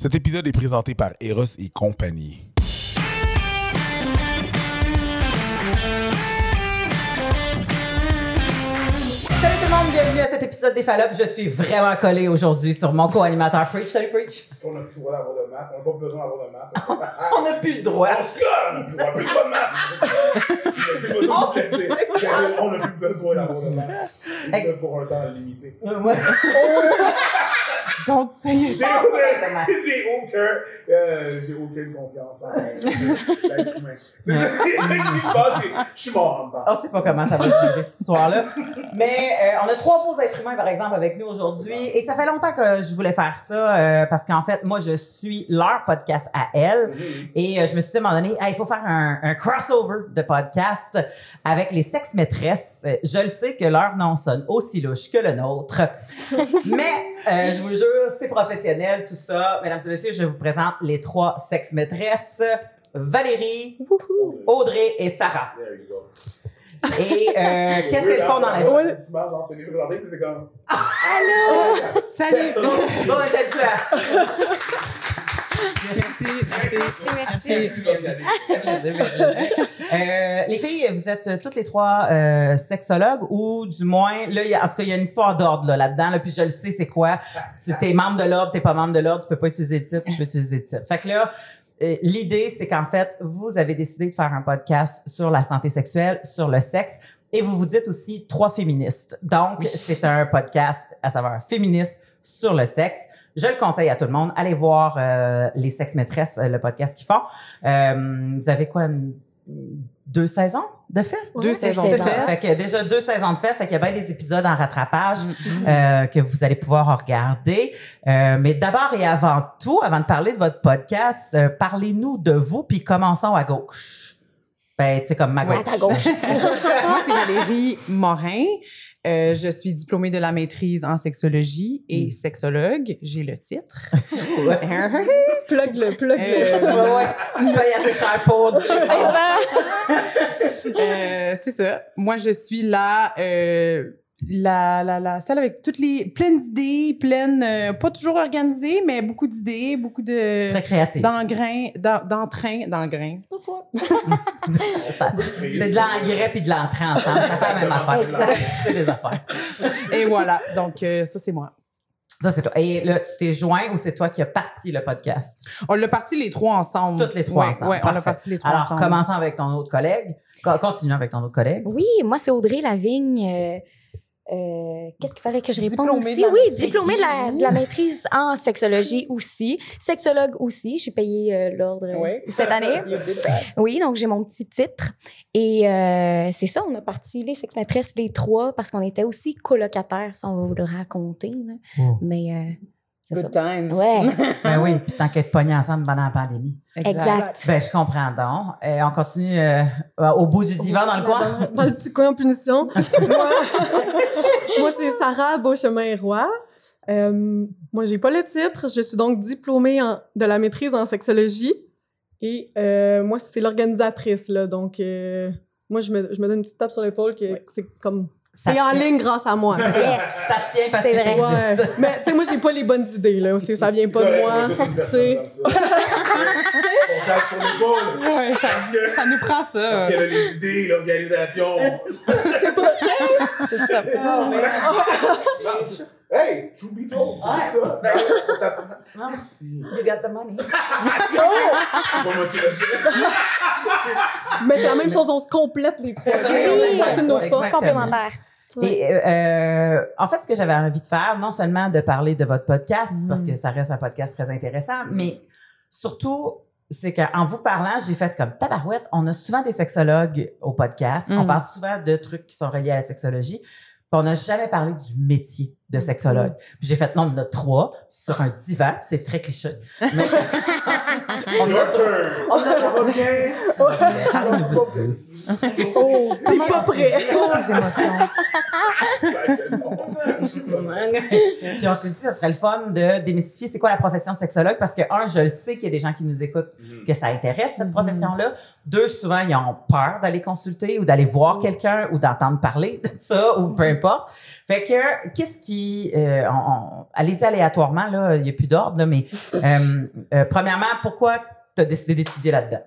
Cet épisode est présenté par Eros et compagnie. Salut tout le monde, bienvenue à cet épisode des Fallops. Je suis vraiment collé aujourd'hui sur mon co-animateur Preach. Salut Preach. On n'a plus le droit d'avoir de masse. On n'a pas besoin d'avoir de masse. On n'a plus le droit. On se calme. On n'a plus le droit de pas On n'a plus besoin d'avoir de masse. C'est pour un temps limité. Ouais. Don't say it. J'ai aucun, j'ai aucun, euh, j'ai aucune confiance en l'être humain. Je suis mort en. On sait pas comment ça va se vivre cette histoire-là. Mais euh, on a trois beaux êtres humains, par exemple, avec nous aujourd'hui. Et ça fait longtemps que je voulais faire ça euh, parce qu'en fait, moi, je suis leur podcast à elle. Et je me suis dit à un moment donné, Hey, il faut faire un, un crossover de podcast avec les sex-maîtresses. Euh, Je le sais que leur nom sonne aussi louche que le nôtre. Mais euh, je vous jure, c'est professionnel, tout ça. Mesdames et messieurs, je vous présente les trois sex-maîtresses. Valérie, Audrey et Sarah. There you go. Et euh, qu'est-ce qu'elles font dans la vie? Ouais. Genre, c'est puis c'est comme. Salut. Personne. On est habitués à- Merci, Euh, les filles, vous êtes toutes les trois euh, sexologues ou du moins, là, il y a- en tout cas, il y a une histoire d'ordre là, là-dedans, là, puis je le sais, c'est quoi. Tu es membre de l'ordre, t'es pas membre de l'ordre, tu peux pas utiliser le titre, tu peux utiliser le titre. Fait que là, euh, l'idée, c'est qu'en fait, vous avez décidé de faire un podcast sur la santé sexuelle, sur le sexe, et vous vous dites aussi trois féministes. Donc, c'est un podcast à savoir féministe sur le sexe. Je le conseille à tout le monde. Allez voir euh, les sex maîtresses, euh, le podcast qu'ils font. Euh, vous avez quoi, une- deux saisons de fait? Deux saisons de fait. Fait que déjà deux saisons de fait, fait qu'il y a bien des épisodes en rattrapage euh, que vous allez pouvoir regarder. Euh, mais d'abord et avant tout, avant de parler de votre podcast, euh, parlez-nous de vous, puis commençons à gauche. Ben, tu sais, comme ma Ouais, gauche. à ta gauche. Moi, c'est Valérie Morin. Euh, je suis diplômée de la maîtrise en sexologie et sexologue. J'ai le titre. Plug le, plug Euh, Ouais, ouais. Tu payes assez cher pour dire ça. Euh, c'est ça. Moi, je suis là, euh, la, la, la, celle avec toutes les pleines d'idées, pleines, euh, pas toujours organisées, mais beaucoup d'idées, beaucoup de Très créatif. d'engrain, d'en- d'entrain, d'engrain. Ça- C'est de l'engrais puis de l'entrée ensemble. Ça fait la même affaire. C'est des affaires. Et voilà. Donc, euh, ça, c'est moi. Ça, c'est toi. Et là, tu t'es joint ou c'est toi qui as parti le podcast? On l'a parti les trois ensemble. Toutes les trois Ouais, ensemble. Ouais, on l'a parti les trois Alors, ensemble. commençons avec ton autre collègue. Co- Continuons avec ton autre collègue. Oui, moi, c'est Audrey Lavigne. Euh, Qu'est-ce qu'il fallait que je réponde Diplômée aussi? Oui, diplômée de la, de la maîtrise en sexologie aussi. Sexologue aussi. J'ai payé euh, l'ordre Oui. cette année. Oui, donc j'ai mon petit titre. Et euh, c'est ça, on a parti les sex maîtresses, les trois, parce qu'on était aussi colocataires, ça, on va vous le raconter. là. Oh. Mais, euh, Good times. Ouais, Ben oui, puis tant qu'être pognés ensemble pendant la pandémie. exact. Ben, je comprends donc. Et on continue euh, au bout du divan dans le coin. Dans, dans le petit coin en punition. moi, moi, c'est Sarah Beauchemin-Roy. Euh, moi, j'ai pas le titre. Je suis donc diplômée en- de la maîtrise en sexologie. Et euh, moi, c'est l'organisatrice, là. Donc, euh, moi, je me, je me donne une petite tape sur l'épaule que que c'est comme... Ça C'est en ligne grâse à moi. Ça tient parce C'est que vrai. Ouais. Mais, tu sais, moi, j'ai pas les bonnes idées, là. C'est- Ça vient pas de moi. Tu sais. Ouais, ça, ça nous prend Parce ça. qu'elle a les idées, l'organisation. C'est ça. Hey, Chubito, c'est juste ça? Ben, On tape sur- Non, Merci. You got the money. C'est pas. Mais c'est la même chose, on se complète les C'est ça, trucs. oui. Chacune nos forces. Exactement. Et euh, en fait, ce que j'avais envie de faire, non seulement de parler de votre podcast, Mm. parce que ça reste un podcast très intéressant, mais surtout, c'est qu'en vous parlant, j'ai fait comme tabarouette. On a souvent des sexologues au podcast. On Mm. parle souvent de trucs qui sont reliés à la sexologie. Puis on n'a jamais parlé du métier de sexologue. Puis j'ai fait, non, on en a trois sur un divan. C'est très cliché. Mais on a on a- Ça va bien? Oh, t'es pas prêt. Tes émotions. Puis on s'est dit, ce serait le fun de démystifier c'est quoi la profession de sexologue parce que, un, je le sais qu'il y a des gens qui nous écoutent que ça intéresse cette profession-là. Deux, souvent, ils ont peur d'aller consulter ou d'aller voir quelqu'un ou d'entendre parler de ça ou peu importe. Fait que, qu'est-ce qui qui, euh, on- on- allez-y aléatoirement, là, il n'y a plus d'ordre, là, mais euh, euh, premièrement, pourquoi tu as décidé d'étudier là-dedans?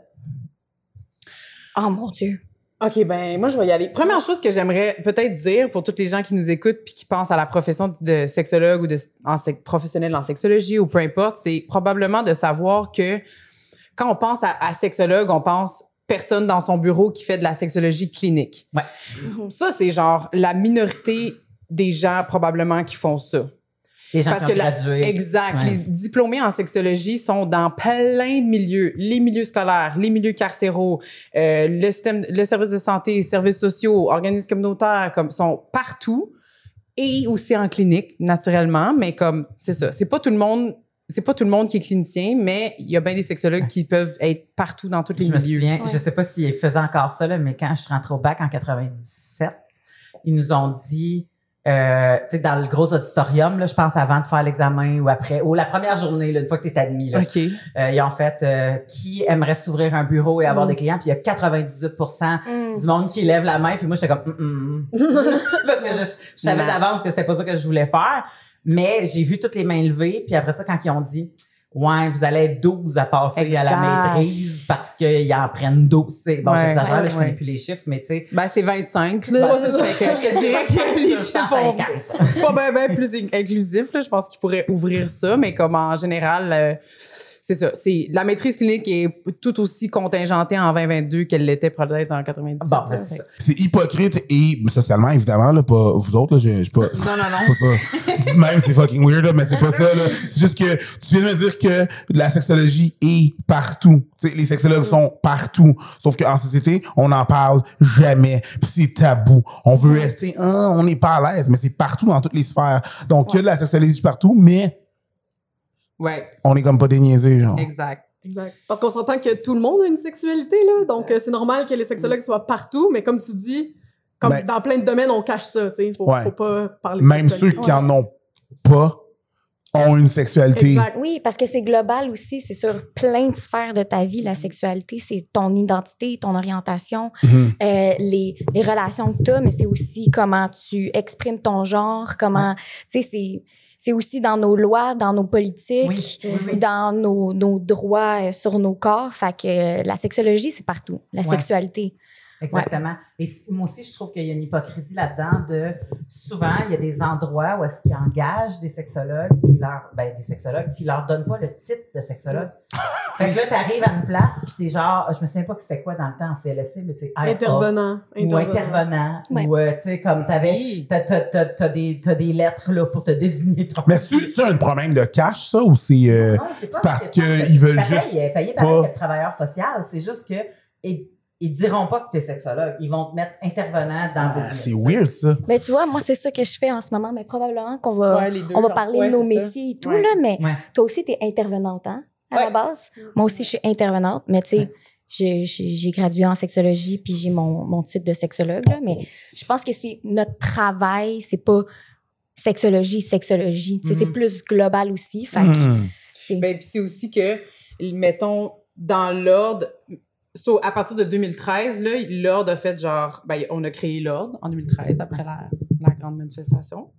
Oh mon Dieu. OK, ben moi, je vais y aller. Première chose que j'aimerais peut-être dire pour toutes les gens qui nous écoutent puis qui pensent à la profession de sexologue ou de en professionnel en sexologie ou peu importe, c'est probablement de savoir que quand on pense à, à sexologue, on pense personne dans son bureau qui fait de la sexologie clinique. Ouais. Ça, c'est genre la minorité des gens probablement qui font ça. Les gens Parce qui ont que la- exact. Ouais. Les diplômés en sexologie sont dans plein de milieux. Les milieux scolaires, les milieux carcéraux, euh, le système, le service de santé, services sociaux, organismes communautaires, comme sont partout et aussi en clinique naturellement. Mais comme c'est ça, c'est pas tout le monde. C'est pas tout le monde qui est clinicien, mais il y a bien des sexologues qui peuvent être partout dans tous les Je me souviens, Ouais. je sais pas s'ils faisaient encore ça, là, mais quand je suis rentrée au bac en 97, ils nous ont dit, euh, tu sais, dans le gros auditorium, là, je pense avant de faire l'examen ou après, ou la première journée, là, une fois que tu es admis, là, OK. euh, ils ont fait euh, qui aimerait s'ouvrir un bureau et avoir Mm. des clients, puis il y a 98 Mm. du monde qui lève la main, puis moi j'étais comme Mm, mm. parce que je, je savais d'avance que c'était pas ça que je voulais faire, mais j'ai vu toutes les mains levées, puis après ça quand ils ont dit Ouais, vous allez être 12 à passer à la maîtrise parce qu'ils en prennent 12. tu sais. Bon, Ouais. j'exagère, là, je Ouais. connais plus les chiffres, mais tu sais. Ben, c'est 25, là. ben, c'est ça. Fait que je te dirais que les chiffres vont- 150. c'est pas bien ben plus in- inclusif là je pense qu'ils pourraient ouvrir ça mais comme en général euh, c'est ça c'est la maîtrise clinique est tout aussi contingentée en 2022 qu'elle l'était peut-être en 97 Bon, ben, c'est ça. C'est hypocrite et socialement, évidemment, là, pas vous autres, là, je, je pas. non non C'est non pas ça. Même, c'est fucking weird, là, mais c'est pas ça, là. C'est juste que tu viens de me dire que la sexologie est partout. Tu sais, les sexologues sont partout. Sauf qu'en société, on n'en parle jamais. Puis c'est tabou. On veut rester, hein, on n'est pas à l'aise, mais c'est partout dans toutes les sphères. Donc, il y a de la sexologie partout, mais ouais on est comme pas déniaisés, genre. exact Exact. Parce qu'on s'entend que tout le monde a une sexualité, là. Donc, euh, c'est normal que les sexologues soient partout, mais comme tu dis, comme Ben- dans plein de domaines, on cache ça, tu sais. Faut, Ouais. faut pas parler de Même ceux qui en ont pas ont une sexualité. Exact. Oui, parce que c'est global aussi. C'est sur plein de sphères de ta vie, la sexualité. C'est ton identité, ton orientation, Mhm. euh, les, les relations que tu as, mais c'est aussi comment tu exprimes ton genre, comment. Tu sais, c'est. C'est aussi dans nos lois, dans nos politiques, Oui, oui, oui. dans nos, nos droits euh, sur nos corps. Fait que euh, la sexologie, c'est partout. La Ouais. sexualité. Exactement. Et moi aussi, je trouve qu'il y a une hypocrisie là-dedans de souvent, il y a des endroits où est-ce qu'ils engagent des sexologues, leur, ben, des sexologues, qui leur donnent pas le titre de sexologue. fait que là, t'arrives à une place, puis t'es genre, je me souviens pas que c'était quoi dans le temps en CLSC, mais c'est Intervenant. Ou intervenant. Ouais. Ou, euh, tu sais, comme t'avais, t'as, t'as, t'as, t'as des, t'as des lettres, là, pour te désigner ton Mais c'est c'est un problème de cash, ça, ou c'est. euh, Non, c'est pas c'est parce qu'ils veulent pareil, juste euh, Payé pareil pas- que de travailleur social, c'est juste que ils, ils diront pas que tu es sexologue. Ils vont te mettre intervenant dans le Ah, business. c'est weird, ça. Mais tu vois, moi, c'est ça que je fais en ce moment, mais probablement qu'on va, Ouais, on va parler Ouais, de nos ça. métiers et tout, Ouais. là, mais Ouais. toi aussi, tu es intervenante, hein, à Ouais. la base. Moi aussi, je suis intervenante, mais tu sais, j'ai- gradué en sexologie, puis j'ai mon, mon titre de sexologue, là, mais je pense que c'est notre travail, c'est pas sexologie, sexologie. Tu sais, c'est Mhm. plus global aussi. Fait que Mhm. c'est- Ben, puis c'est aussi que, mettons, dans l'ordre, so, à partir de 2013, là, l'ordre a fait genre, ben, on a créé l'ordre en 2013, après la, la grande manifestation,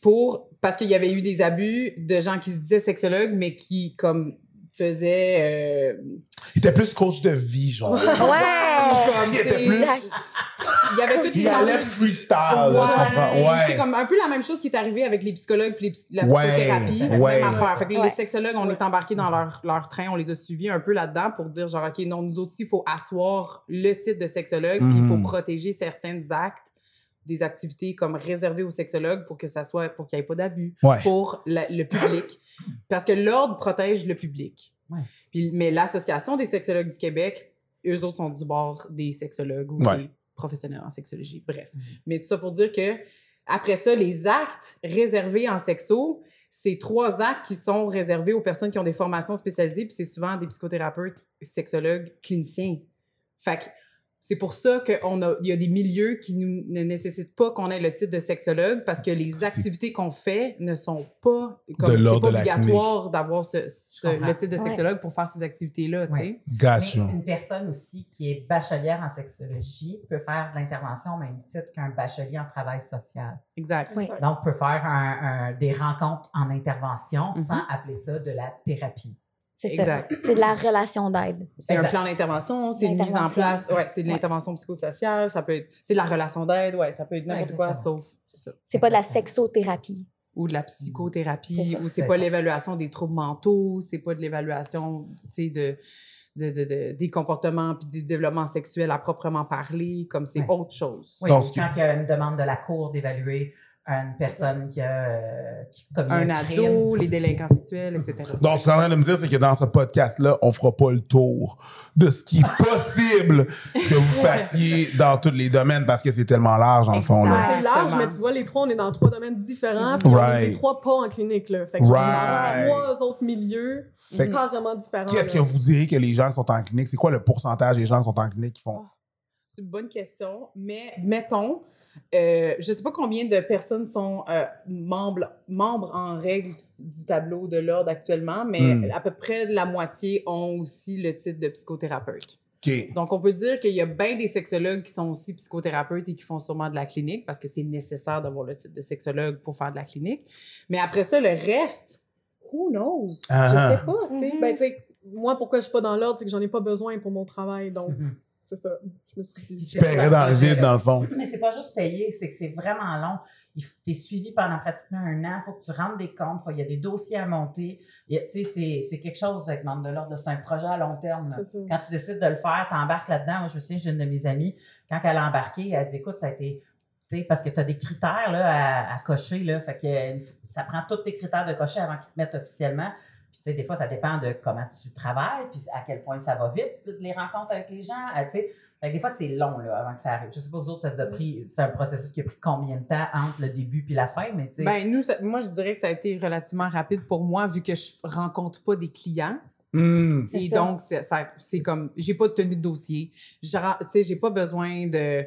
pour, parce qu'il y avait eu des abus de gens qui se disaient sexologues, mais qui, comme, faisaient, euh, Il était plus coach de vie, genre. Ouais! comme, Il était plus- Exact. il y avait toutes Il allait freestyle, comprends? C'est Ouais. comme un peu la même chose qui est arrivé avec les psychologues puis les psy- la Ouais, psychothérapie. ouais. Même affaire. Fait que Ouais. les sexologues, on est embarqués dans leur, leur train, on les a suivis un peu là-dedans pour dire genre, OK, non, nous aussi, il faut asseoir le titre de sexologue puis il faut Mhm. protéger certains actes des activités comme réservées aux sexologues pour que ça soit pour qu'il n'y ait pas d'abus Ouais. pour la- le public parce que l'ordre protège le public Ouais. puis mais l'association des sexologues du Québec eux autres sont du bord des sexologues ou Ouais. des professionnels en sexologie bref mais tout ça pour dire que après ça les actes réservés en sexo c'est trois actes qui sont réservés aux personnes qui ont des formations spécialisées puis c'est souvent des psychothérapeutes sexologues cliniciens fait que C'est pour ça qu'il y a des milieux qui nous, ne nécessitent pas qu'on ait le titre de sexologue parce que les activités qu'on fait ne sont pas De comme c'est l'ordre pas de la obligatoire d'avoir ce, le titre de Ouais. sexologue pour faire ces activités-là. Ouais. Gotcha. Mais une personne aussi qui est bachelière en sexologie peut faire de l'intervention au même titre qu'un bachelier en travail social. Exact. Oui. Donc, peut faire un- un- des rencontres en intervention Mhm. sans appeler ça de la thérapie. C'est ça. Exact. C'est de la relation d'aide. C'est un plan d'intervention, c'est une mise en place, ouais, c'est de Ouais. l'intervention psychosociale, ça peut être, c'est de la relation d'aide, ouais, ça peut être n'importe quoi, sauf c'est ça. C'est pas de la sexothérapie. Ou de la psychothérapie, ou c'est pas l'évaluation des troubles mentaux, c'est pas de l'évaluation, tu sais, de, de, de, de- des comportements puis du développement sexuel à proprement parler, comme c'est Ouais. autre chose. Oui, Donc, quand il y a une demande de la Cour d'évaluer une personne qui a, euh, qui commis Un un, crime. ado, les délinquants sexuels, etc. Donc, ce qu'on est en train de me dire, c'est que dans ce podcast-là, on fera pas le tour de ce qui est possible que vous fassiez dans tous les domaines parce que c'est tellement large, en fond. C'est large, mais tu vois, les trois, on est dans trois domaines différents. Puis on est les trois pas en clinique, là. Fait que Right. dans trois autres milieux, Fait vraiment différents. Qu'est-ce que vous diriez que les gens qui sont en clinique, c'est quoi le pourcentage des gens qui sont en clinique qui font? C'est une bonne question, mais mettons, euh, je sais pas combien de personnes sont euh, membres, membres en règle du tableau de l'ordre actuellement, mais Hmm. à peu près la moitié ont aussi le titre de psychothérapeute. Donc, on peut dire qu'il y a bien des sexologues qui sont aussi psychothérapeutes et qui font sûrement de la clinique parce que c'est nécessaire d'avoir le titre de sexologue pour faire de la clinique. Mais après ça, le reste, who knows? Ah. Je sais pas, tu sais. Ben, tu sais, moi, pourquoi je suis pas dans l'ordre, c'est que j'en ai pas besoin pour mon travail. Donc, Mhm. C'est ça. Je me suis dit. Tu paierais dans le vide, dans le fond. Mais c'est pas juste payer, c'est que c'est vraiment long. Il faut- T'es suivi pendant pratiquement un an. faut que tu rentres des comptes. faut- Il y a des dossiers à monter. Il a- Tu c'est- c'est quelque chose avec membre de l'ordre. C'est un projet à long terme. Quand tu décides de le faire, t'embarques là-dedans. Moi, je me souviens, j'ai une de mes amies, quand elle a embarqué, elle dit, écoute, ça a été, tu parce que tu as des critères, là, à, à cocher, là. Fait que ça prend tous tes critères de cocher avant qu'ils te mettent officiellement. Puis, tu sais, des fois, ça dépend de comment tu travailles, puis à quel point ça va vite, toutes les rencontres avec les gens. euh, Tu sais, fait que des fois, c'est long, là, avant que ça arrive. Je sais pas, vous autres, ça vous a pris, c'est un processus qui a pris combien de temps entre le début puis la fin, mais tu sais. Ben, nous, ça- moi, je dirais que ça a été relativement rapide pour moi vu que je rencontre pas des clients. C'est Et ça. donc, c'est ça- c'est comme, j'ai pas de tenue de dossier. Tu sais, j'ai pas besoin de,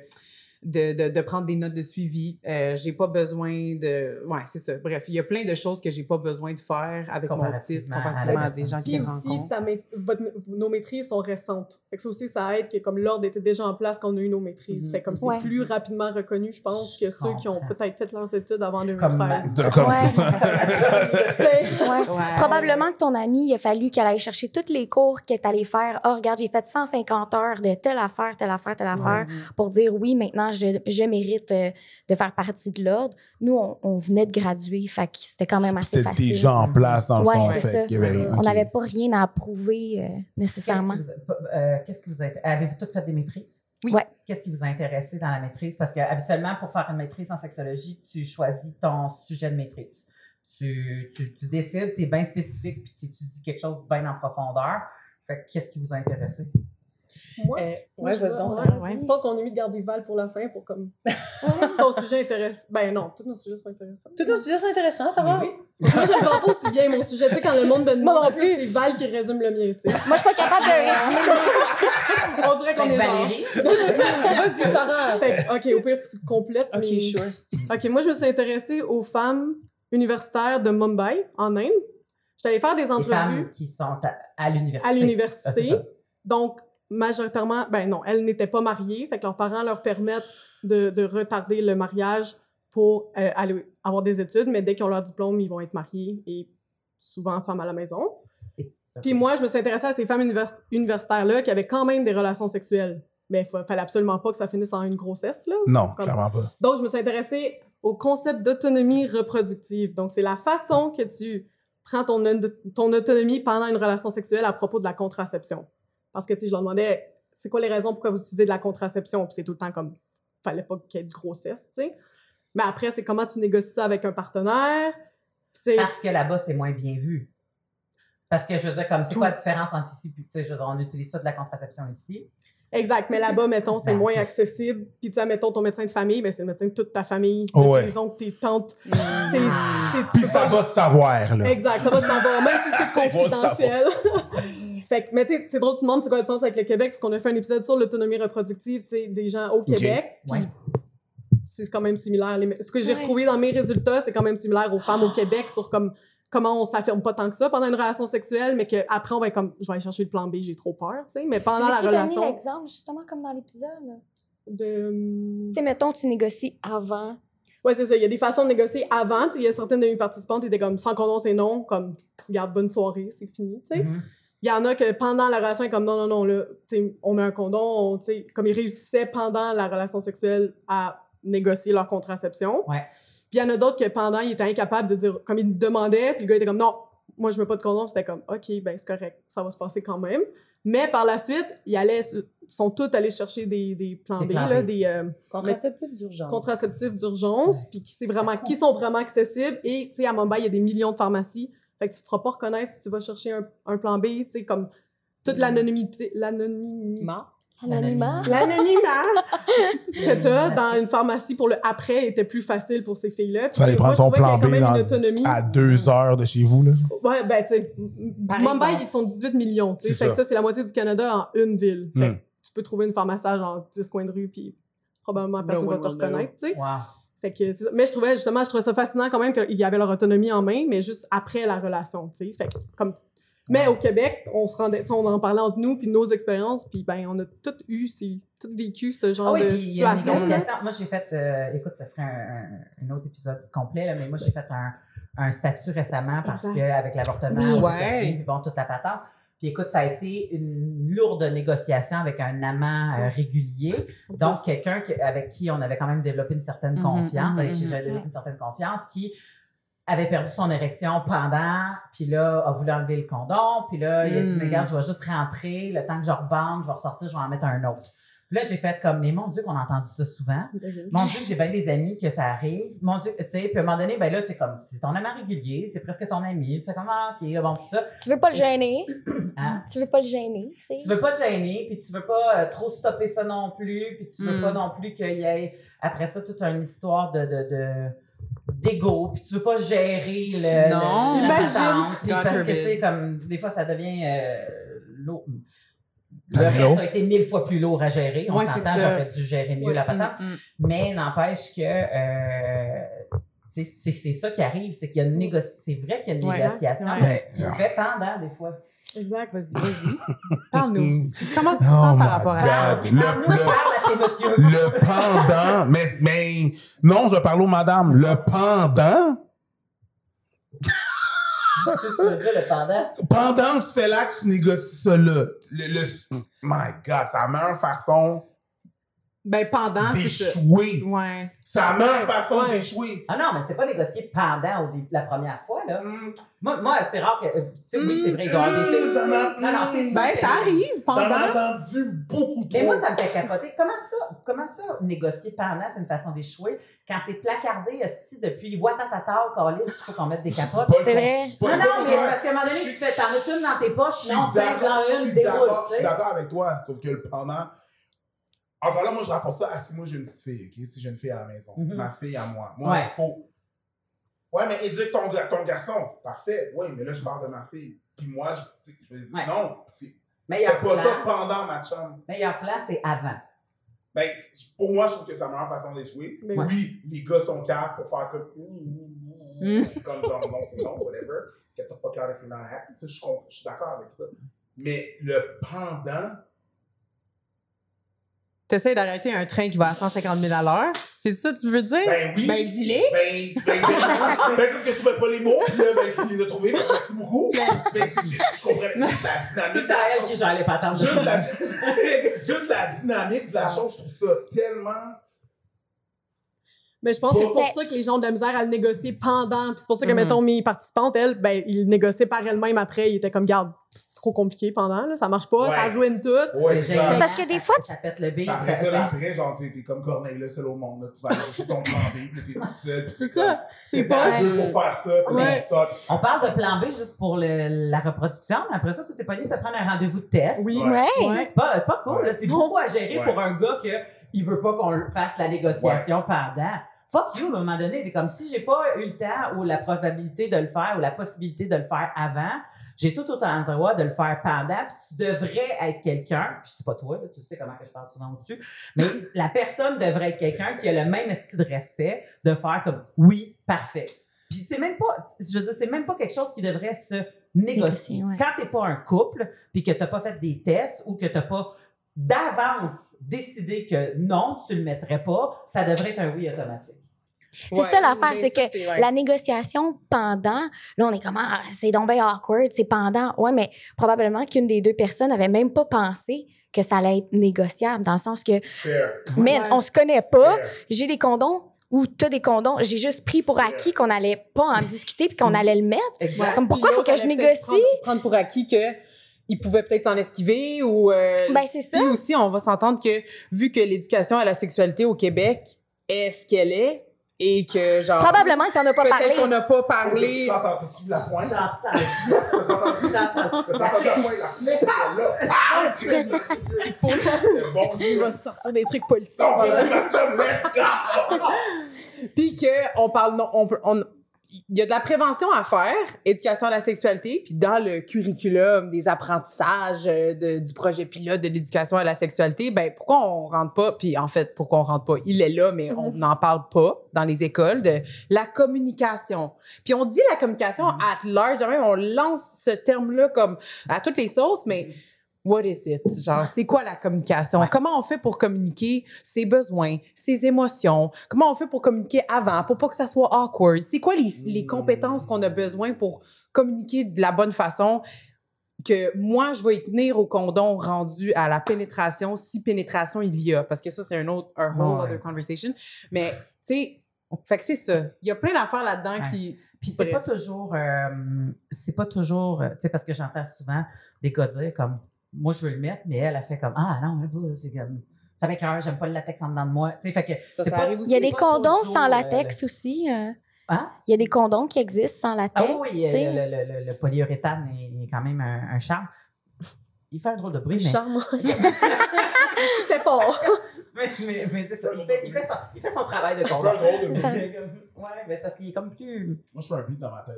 de, de, de prendre des notes de suivi. Euh, j'ai pas besoin de. Ouais, c'est ça. Bref, il y a plein de choses que j'ai pas besoin de faire avec mon titre Comparativement à des gens qui Puis aussi, ta votre- nos maîtrises sont récentes. Fait que ça aussi, ça aide que comme l'ordre était déjà en place quand on a eu nos maîtrises. Mhm. Fait que comme c'est plus rapidement reconnu, je pense, que Je ceux qui ont peut-être fait leurs études avant Comme 2013. De- comme- Ouais. Ouais. Probablement que ton ami, il a fallu qu'elle aille chercher tous les cours qu'elle est allée faire. Oh, regarde, j'ai fait 150 heures de telle affaire, telle affaire, telle affaire, pour dire oui, maintenant, je, je mérite euh, de faire partie de l'ordre. Nous, on, on venait de graduer, fait que c'était quand même assez C'était facile. déjà en place, dans le Ouais, fond. fait ça. qu'il y avait- On n'avait pas rien à prouver euh, Qu'est-ce nécessairement. vous euh, Qu'est-ce qui vous int- Avez-vous toutes fait des maîtrises? Oui. Ouais. Qu'est-ce qui vous a intéressé dans la maîtrise? Parce que habituellement, pour faire une maîtrise en sexologie, tu choisis ton sujet de maîtrise. Tu, tu, tu décides, tu es bien spécifique, puis tu étudies quelque chose bien en profondeur. Fait que qu'est-ce qui vous a intéressé? Moi, Euh, moi, ouais, je, vas-y donc, ouais, je pense qu'on a mis de garder Val pour la fin pour comme. Son sujet intéressant. Ben non, tous nos sujets sont intéressants. Tous nos sujets sont intéressants, ça va? oui. Moi, je le vends pas aussi bien, mon sujet. Tu sais, quand le monde me demande, plus. c'est Val qui résume le mien, tu sais. Moi, je suis pas capable de résumer. On dirait qu'on Fait est Valérie, Vas-y, Sarah. Fait que, OK, au pire, tu complètes. Ok, mais- sure. OK, moi, je me suis intéressée aux femmes universitaires de Mumbai, en Inde. J'étais allée faire des les entrevues femmes qui sont à, l'université. à Ah, l'université. ça. Donc, majoritairement, ben non, elles n'étaient pas mariées. Fait que leurs parents leur permettent de, de retarder le mariage pour euh, aller avoir des études, mais dès qu'ils ont leur diplôme, ils vont être mariés et souvent femmes à la maison. Puis moi, je me suis intéressée à ces femmes univers- universitaires-là qui avaient quand même des relations sexuelles. Mais il fallait absolument pas que ça finisse en une grossesse, là. Non, Comme- clairement pas. Donc, je me suis intéressée au concept d'autonomie reproductive. Donc, c'est la façon que tu prends ton, ton autonomie pendant une relation sexuelle à propos de la contraception. Parce que, tu sais, je leur demandais, c'est quoi les raisons pourquoi vous utilisez de la contraception? Puis c'est tout le temps comme, fallait pas qu'il y ait de grossesse, tu sais. Mais après, c'est comment tu négocies ça avec un partenaire? Puis, Parce que là-bas, c'est moins bien vu. Parce que je veux dire, comme c'est quoi la différence entre ici puis, tu sais, je veux dire, on utilise toute la contraception ici? Exact, mais là-bas, mettons, c'est Ben, moins accessible. Puis, tu sais, mettons, ton médecin de famille, ben, c'est le médecin de toute ta famille. Oh, ouais. Tes oncles, tes tantes. Mm. Puis ça va se savoir, là. Exact, ça va se savoir, même si c'est confidentiel. Fait que, mais tu sais, c'est drôle, tu demandes c'est quoi la différence avec le Québec, parce qu'on a fait un épisode sur l'autonomie reproductive, tu sais, des gens au Québec. Ouais. C'est quand même similaire. Les- Ce que j'ai Ouais. retrouvé dans mes résultats, c'est quand même similaire aux femmes au Québec sur comme comment on s'affirme pas tant que ça pendant une relation sexuelle, mais qu'après, on va être comme, je vais aller chercher le plan B, j'ai trop peur, tu sais. Mais pendant la Tu relation. l'exemple, justement, comme dans l'épisode? De... Tu sais, mettons, tu négocies avant. Ouais, c'est ça. Il y a des façons de négocier avant. Tu sais, il y a certaines de mes participantes qui étaient comme sans condom, c'est non. Comme, garde bonne soirée, c'est fini. Tu sais. Mhm. Il y en a que pendant la relation, ils sont comme non, non, non, là, tu sais, on met un condom. on- tu sais, comme ils réussissaient pendant la relation sexuelle à négocier leur contraception. Ouais. Puis il y en a d'autres que pendant, ils étaient incapables de dire, comme ils demandaient, puis le gars était comme non, moi je mets pas de condom. C'était comme ok, ben c'est correct, ça va se passer quand même. Mais par la suite, ils allaient, sont tous allés chercher des, des plans Des B, plans là, B. des, euh, Contraceptif d'urgence. contraceptifs d'urgence, puis qui, c'est vraiment, qui sont vraiment accessibles. Et, tu sais, à Mumbai, il y a des millions de pharmacies. Fait que tu te feras pas reconnaître si tu vas chercher un, un plan B, tu sais, comme toute l'anonymité, l'anonymité, Ma. Anonymat. l'anonymat que t'as dans une pharmacie pour le après était plus facile pour ces filles-là. Puis, Fallait prendre ton plan B dans-. À deux heures de chez vous, là. Ouais, ben, tu sais, Mumbai, exemple. ils sont 18 millions, tu sais. Fait que ça. ça, c'est la moitié du Canada en une ville. Fait Hmm. que tu peux trouver une pharmacie en 10 coins de rue, puis probablement personne No va te reconnaître, tu sais. Wow. Fait que c'est ça. mais je trouvais justement je trouvais ça fascinant quand même qu'ils avaient leur autonomie en main mais juste après la relation tu sais fait que comme mais au Québec on se rendait on en parlait entre nous puis nos expériences puis ben on a toutes eu vécu ce genre Ah oui, de puis il y a une situation. Moi, j'ai fait, euh, écoute, ça serait un, autre épisode complet, là, mais moi, j'ai fait un, un statut récemment parce Exact. qu'avec l'avortement, Oui. aux Ouais. Bon, toute la patente. Puis écoute, ça a été une lourde négociation avec un amant euh, régulier. Donc, quelqu'un que- avec qui on avait quand même développé une certaine Mhm, confiance, mhm, avec qui mhm. j'avais développé une certaine confiance, qui avait perdu son érection pendant, puis là, a voulu enlever le condom, puis là, il a dit, Mm. mais regarde, je vais juste rentrer, le temps que je rebande, je vais ressortir, je vais en mettre un autre. Puis là, j'ai fait comme, mais mon Dieu, qu'on a entendu ça souvent. Mon Dieu, que j'ai bien des amis que ça arrive. Mon Dieu, tu sais, puis à un moment donné, ben là, t'es comme, c'est ton amant régulier, c'est presque ton ami, tu sais comme, ah, ok, bon, tout ça. Tu veux pas le gêner? Hein? Tu veux pas le gêner, tu sais? Tu veux pas te gêner, puis tu veux pas euh, trop stopper ça non plus, puis tu veux Mm. pas non plus qu'il y ait, après ça, toute une histoire de, de, de d'ego, puis tu veux pas gérer le, Non. le- la Imagine. patente, parce que, tu sais, comme, des fois, ça devient euh, lourd. Le reste a été mille fois plus lourd à gérer. On s'entend, j'aurais dû gérer mieux Ouais. la patente. Mm, mm. Mais n'empêche que euh, tu sais, c'est c'est ça qui arrive, c'est qu'il y a une négociation. C'est vrai qu'il y a une Ouais. négociation Ouais. Qui se fait pendant des fois. exact Vas-y, vas-y. Parle-nous. Comment tu te Oh sens my par rapport à ça? Le- parle à tes. Le pendant, mais, mais, non, je parle aux madame. Le pendant, pendant? pendant que tu fais l'acte, tu négocies ça là. Le, le- my God, c'est la meilleure façon Ben, pendant, c'est ça. d'échouer. Ouais. C'est la meilleure façon Ouais. d'échouer. Ah non, mais c'est pas négocié pendant au début, la première fois, là. Moi, moi c'est rare que. euh, Tu sais, oui, c'est vrai, il doit y avoir des filles. Non, non, c'est Ben, ça arrive J'en ai pendant. entendu beaucoup trop. Mais moi, ça me fait capoter. Comment ça, comment ça, négocier pendant, c'est une façon d'échouer? Quand c'est placardé, esti, depuis Watatata calice, il faut qu'on mette des Je capotes. C'est vrai. je Non, je non, mais parce qu'à un moment donné, Je tu fais, t'en mets une dans tes Je poches, non, t'en je une, suis déroule, d'accord, je suis sais. d'accord avec toi. Sauf que le pendant. Encore là, moi, je rapporte ça à si moi j'ai une petite fille, ok? Si j'ai une fille à la maison. Mhm. Ma fille à moi. Moi, Ouais. il faut. Ouais, mais éduque ton, ton garçon. Parfait. Oui, mais là, je parle de ma fille. Puis moi, je, je me dis, Ouais. non, c'est Meilleur pas ça plan, pendant ma chum. meilleur plan, c'est avant. Ben, pour moi, je trouve que c'est la meilleure façon d'échouer. Ben Ouais. Oui, les gars sont caves pour faire comme. Mm. Comme genre, non, c'est non, whatever. Get the fuck out if you're not happy. Ça, je suis d'accord avec ça. Mais le pendant. T'essayes d'arrêter un train qui va à 150 000 à l'heure. C'est ça que tu veux dire? Ben oui. Ben, dis-les. Ben, ben, ben, ben, parce que je trouvais pas les mots, puis là, ben, tu les as trouvés, merci beaucoup. Ben, je, je comprends la C'est dynamique. tout à elle qui Juste tout. la, juste la dynamique de la chose, je trouve ça tellement. Mais je pense que c'est pour ça que les gens ont de la misère à le négocier pendant. Puis c'est pour ça que, Mhm. mettons, mes participantes, elles, ben, ils le négociaient par elles-mêmes après. Ils étaient comme, garde, c'est trop compliqué pendant, là, ça marche pas, Ouais. ça ruine tout. Ouais, C'est parce que des ça- fois, ça pète le beat. Après ça- ça, ça- après, genre, t'es comme Corneille, là, seul au monde, là, tu vas aller chercher ton plan B, puis t'es tout seul. C'est ça. C'est pas. un jeu pour faire ça, puis Ouais. tu. On parle de plan B juste pour le- la reproduction, mais après ça, tout est pas lié de prendre un rendez-vous de test. Oui. Ouais. Tu C'est pas, c'est pas cool. là. C'est beaucoup à gérer Ouais. pour un gars que il veut pas qu'on fasse la négociation pendant. Fuck you, à un moment donné. T'es comme si j'ai pas eu le temps ou la probabilité de le faire ou la possibilité de le faire avant, j'ai tout autant le droit de le faire pendant. Puis tu devrais être quelqu'un, puis sais pas toi, là, tu sais comment que je parle souvent au-dessus, mais la personne devrait être quelqu'un qui a le même style de respect de faire comme oui, parfait. Puis c'est même pas, je veux dire, c'est même pas quelque chose qui devrait se négocier. Ouais. Quand t'es pas un couple, puis que t'as pas fait des tests ou que t'as pas d'avance décidé que non, tu le mettrais pas, ça devrait être un oui automatique. C'est Ouais, ça l'affaire, c'est que ouais. la négociation pendant, là, on est comme, ah, c'est donc bien awkward, c'est pendant. Ouais, mais probablement qu'une des deux personnes n'avait même pas pensé que ça allait être négociable, dans le sens que, Fair. mais Ouais. on se connaît pas, j'ai des condoms ou t'as des condoms, j'ai juste pris pour acquis qu'on allait pas en discuter puis qu'on allait le mettre. Exact. Comme pourquoi faut que je négocie? Prendre, prendre pour acquis que il pouvait peut-être s'en esquiver ou. euh, Ben, c'est ça. Puis aussi, on va s'entendre que vu que l'éducation à la sexualité au Québec est ce qu'elle est et que genre. Probablement que t'en as pas Peut-être parlé. qu'on n'a pas parlé. Tu entends, t'as-tu vu la pointe? J'entends. J'entends. Ah, C'était bon. Il va sortir des trucs politiques. Puis que on parle non, on, peut- on- il y a de la prévention à faire, éducation à la sexualité, puis dans le curriculum des apprentissages euh, de- du projet pilote de l'éducation à la sexualité, ben pourquoi on rentre pas puis en fait pourquoi on rentre pas, il est là mais on n'en parle pas dans les écoles de la communication. Puis on dit la communication at large, même on lance ce terme-là comme à toutes les sauces mais What is it? Genre, c'est quoi la communication? Ouais. Comment on fait pour communiquer ses besoins, ses émotions? Comment on fait pour communiquer avant, pour pas que ça soit awkward? C'est quoi les, les compétences qu'on a besoin pour communiquer de la bonne façon? Que moi, je vais y tenir au condom rendu à la pénétration, si pénétration il y a? Parce que ça, c'est un autre, un whole Ouais. other conversation. Mais, tu sais, fait que c'est ça. Il y a plein d'affaires là-dedans Ouais. qui. Puis c'est pas toujours, euh, c'est pas toujours, tu sais, parce que j'entends souvent des gars dire comme, moi je veux le mettre, mais elle a fait comme, ah non, pas, là, c'est comme, ça m'écoeure, j'aime pas le latex en dedans de moi, tu sais, fait que Ça, c'est ça pas. arrive aussi. Il y a des condoms sans euh, latex aussi. euh. Hein? Il y a des condoms qui existent sans latex. Ah oui, le, le, le, le polyuréthane est, est quand même un, un charme. Il fait un drôle de bruit, mais, Charmant. C'était fort. mais, mais, mais c'est ça. Il fait, il, fait son, il fait son travail de condom. Ouais, mais c'est parce qu'il est comme plus. Moi, je fais un beat dans ma tête.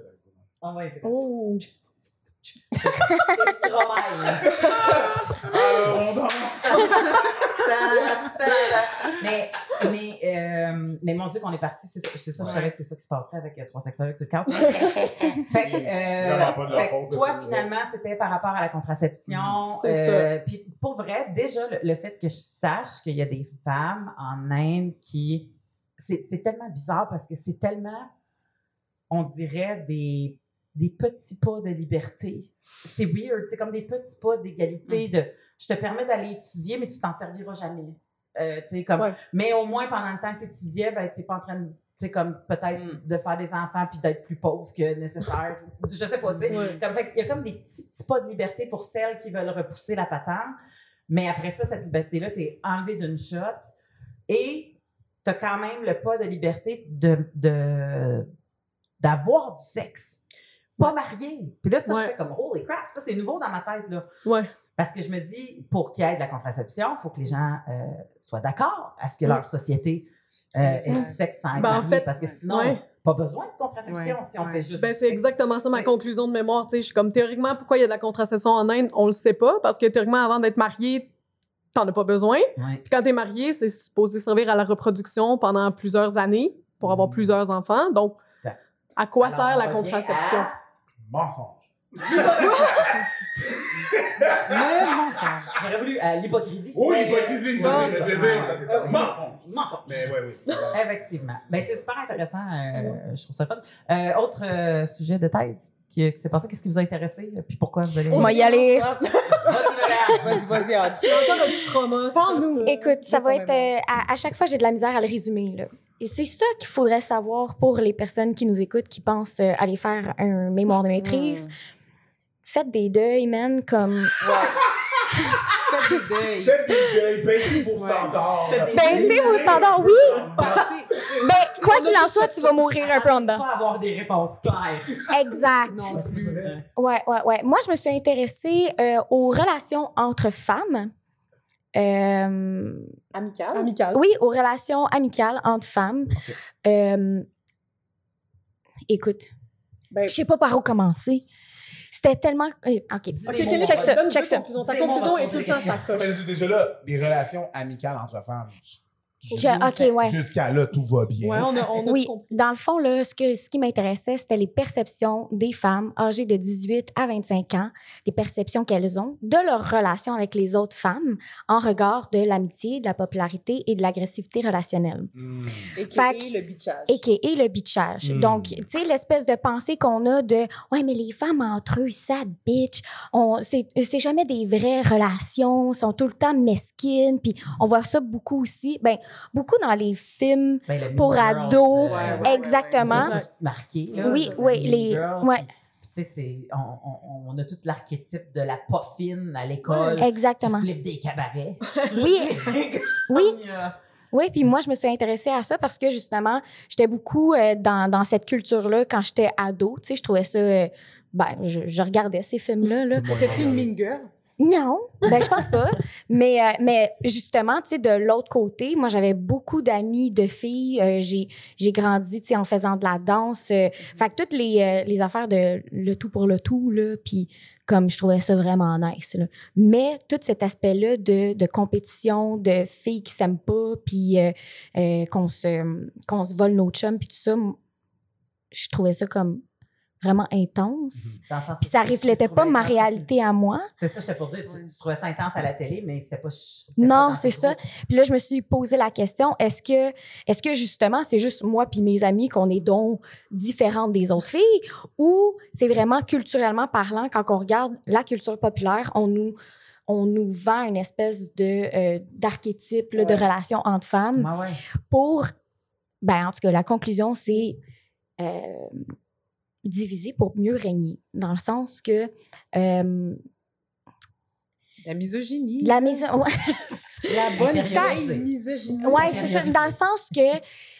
Ah ouais, c'est Oh. Mais, mais, euh, mais mon Dieu, qu'on est parti, c'est ça, c'est ça je savais que c'est ça qui se passerait avec euh, trois sexologues sur le couch. fait que, euh, fait faute, toi, finalement, c'était par rapport à la contraception. C'est euh, Puis pour vrai, déjà, le, le fait que je sache qu'il y a des femmes en Inde qui... C'est c'est tellement bizarre parce que c'est tellement, on dirait, des des petits pas de liberté. C'est weird, c'est comme des petits pas d'égalité de je te permets d'aller étudier mais tu t'en serviras jamais. Euh, tu comme Ouais. mais au moins pendant le temps que tu étudiais ben t'es pas en train de tu sais comme peut-être Mm. de faire des enfants puis d'être plus pauvre que nécessaire. je sais pas, tu sais. Ouais. Comme fait il y a comme des petits petits pas de liberté pour celles qui veulent repousser la patente, mais après ça cette liberté là t'es enlevée d'une shot et t'as quand même le pas de liberté de de d'avoir du sexe pas marié. Puis là, ça, Ouais. je fais comme, holy crap, ça, c'est nouveau dans ma tête, là. Ouais. Parce que je me dis, pour qu'il y ait de la contraception, il faut que les gens euh, soient d'accord à ce que leur société euh, ait du sexe sans être Ben, en fait, parce que sinon, ouais. pas besoin de contraception Ouais. si on Ouais. fait juste Ben, c'est exactement ça ma conclusion de mémoire. Tu sais, je suis comme théoriquement, pourquoi il y a de la contraception en Inde, on le sait pas, parce que théoriquement, avant d'être marié, t'en as pas besoin. Ouais. Puis quand t'es marié, c'est supposé servir à la reproduction pendant plusieurs années pour avoir Mhm. plusieurs enfants. Donc, Ça. à quoi Alors, sert la contraception? à- Mensonge. Mensonge. J'aurais voulu à l'hypocrisie. Oui, mais- hypocrisie, Ouais. moi, c'est le plaisir. ça, oui. Mensonge. Mensonge. Mais ouais, oui. Effectivement. Ben, c'est super intéressant. euh, je trouve ça fun. Euh, autre euh, sujet de thèse qui, qui s'est passé, qu'est-ce qui vous a intéressé? Puis pourquoi vous allez. On va y aller. Vas-y. Vas-y. J'ai encore un petit trauma. Parle-nous. Écoute, ça va être. euh, à, à chaque fois, j'ai de la misère à le résumer. Là. Et c'est ça qu'il faudrait savoir pour les personnes qui nous écoutent, qui pensent euh, aller faire un mémoire de maîtrise. Faites des deuils, man, comme... Faites des deuils. Faites des deuils, baissez vos Ouais. standards. Baissez vos standards, oui! Ben, quoi qu'il en soit, tu vas mourir un peu en dedans. Pas avoir des réponses claires. Exact. Non. Vrai. Ouais, ouais, ouais. Moi, je me suis intéressée euh, aux relations entre femmes. Euh, Amical. Amical. oui, aux relations amicales entre femmes. Euh, écoute, Ben, je sais pas par où commencer. C'était tellement. euh, OK. Ok, check ça, check ça. Ta conclusion est tout le temps coche. déjà là, des relations amicales entre femmes. Je- OK, ouais. Jusqu'à là, tout va bien. Ouais, on a, on a Oui, dans le fond, là, ce, que, ce qui m'intéressait, c'était les perceptions des femmes âgées de 18 à 25 ans, les perceptions qu'elles ont de leur relation avec les autres femmes en regard de l'amitié, de la popularité et de l'agressivité relationnelle. Hmm. Et Fait que- le bitchage. a.k.a. le bitchage. Mm. Donc, tu sais, l'espèce de pensée qu'on a de « Ouais, mais les femmes entre eux, ça bitch. C'est jamais des vraies relations, sont tout le temps mesquines. » Puis on voit ça beaucoup aussi, ben beaucoup dans les films. Ben, Pour Girls, ados, euh, Ouais, ouais, Exactement. tout marqué. Là, Oui, oui, les- Girls, ouais. Tu sais, c'est- on, on, on a tout l'archétype de la poffine à l'école. Exactement. Qui flippe des cabarets. Oui, oui. A- Oui, puis moi, je me suis intéressée à ça parce que justement, j'étais beaucoup euh, dans, dans cette culture-là quand j'étais ado. Tu sais, je trouvais ça. euh, ben, je, je regardais ces films-là. Là. T'es-tu une mean girl? Non, ben je pense pas. mais, euh, mais justement, tu sais, de l'autre côté, moi, j'avais beaucoup d'amis de filles. Euh, j'ai, j'ai grandi, tu sais, en faisant de la danse. euh, Fait que toutes les, euh, les affaires de le tout pour le tout, là, puis comme je trouvais ça vraiment nice. Là. Mais tout cet aspect-là de, de compétition, de filles qui s'aiment pas, puis qu'on se, qu'on se vole nos chums, puis tout ça, je trouvais ça comme vraiment intense. Dans le sens Puis ça reflétait pas ma réalité à moi. C'est ça, j'étais pour dire. Tu, tu trouvais ça intense à la télé, mais c'était pas. Non, dans c'est ça. Puis là, je me suis posé la question est-ce que, est-ce que justement, c'est juste moi puis mes amis qu'on est donc différentes des autres filles, ou c'est vraiment culturellement parlant quand on regarde la culture populaire, on nous on nous vend une espèce de euh, d'archétype de relation entre femmes Ouais, ouais. pour ben en tout cas la conclusion c'est euh, diviser pour mieux régner dans le sens que euh, La misogynie. la maison La bonne taille misogynie. Ouais, c'est ça. Dans le sens que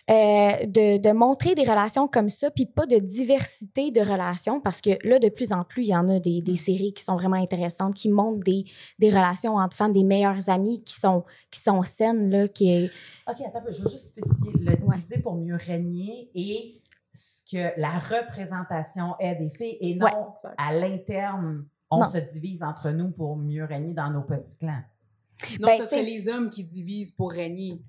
euh, de, de montrer des relations comme ça, puis pas de diversité de relations, parce que là, de plus en plus, il y en a des, des séries qui sont vraiment intéressantes, qui montrent des, des relations entre femmes, des meilleures amies qui sont, qui sont saines, là, qui... OK, attends. Je veux juste spécifier le Ouais. diviser pour mieux régner et ce que la représentation est des filles et non Ouais. à l'interne, on Non. se divise entre nous pour mieux régner dans nos petits clans. Non, Ben, ce tu serait les hommes qui divisent pour régner.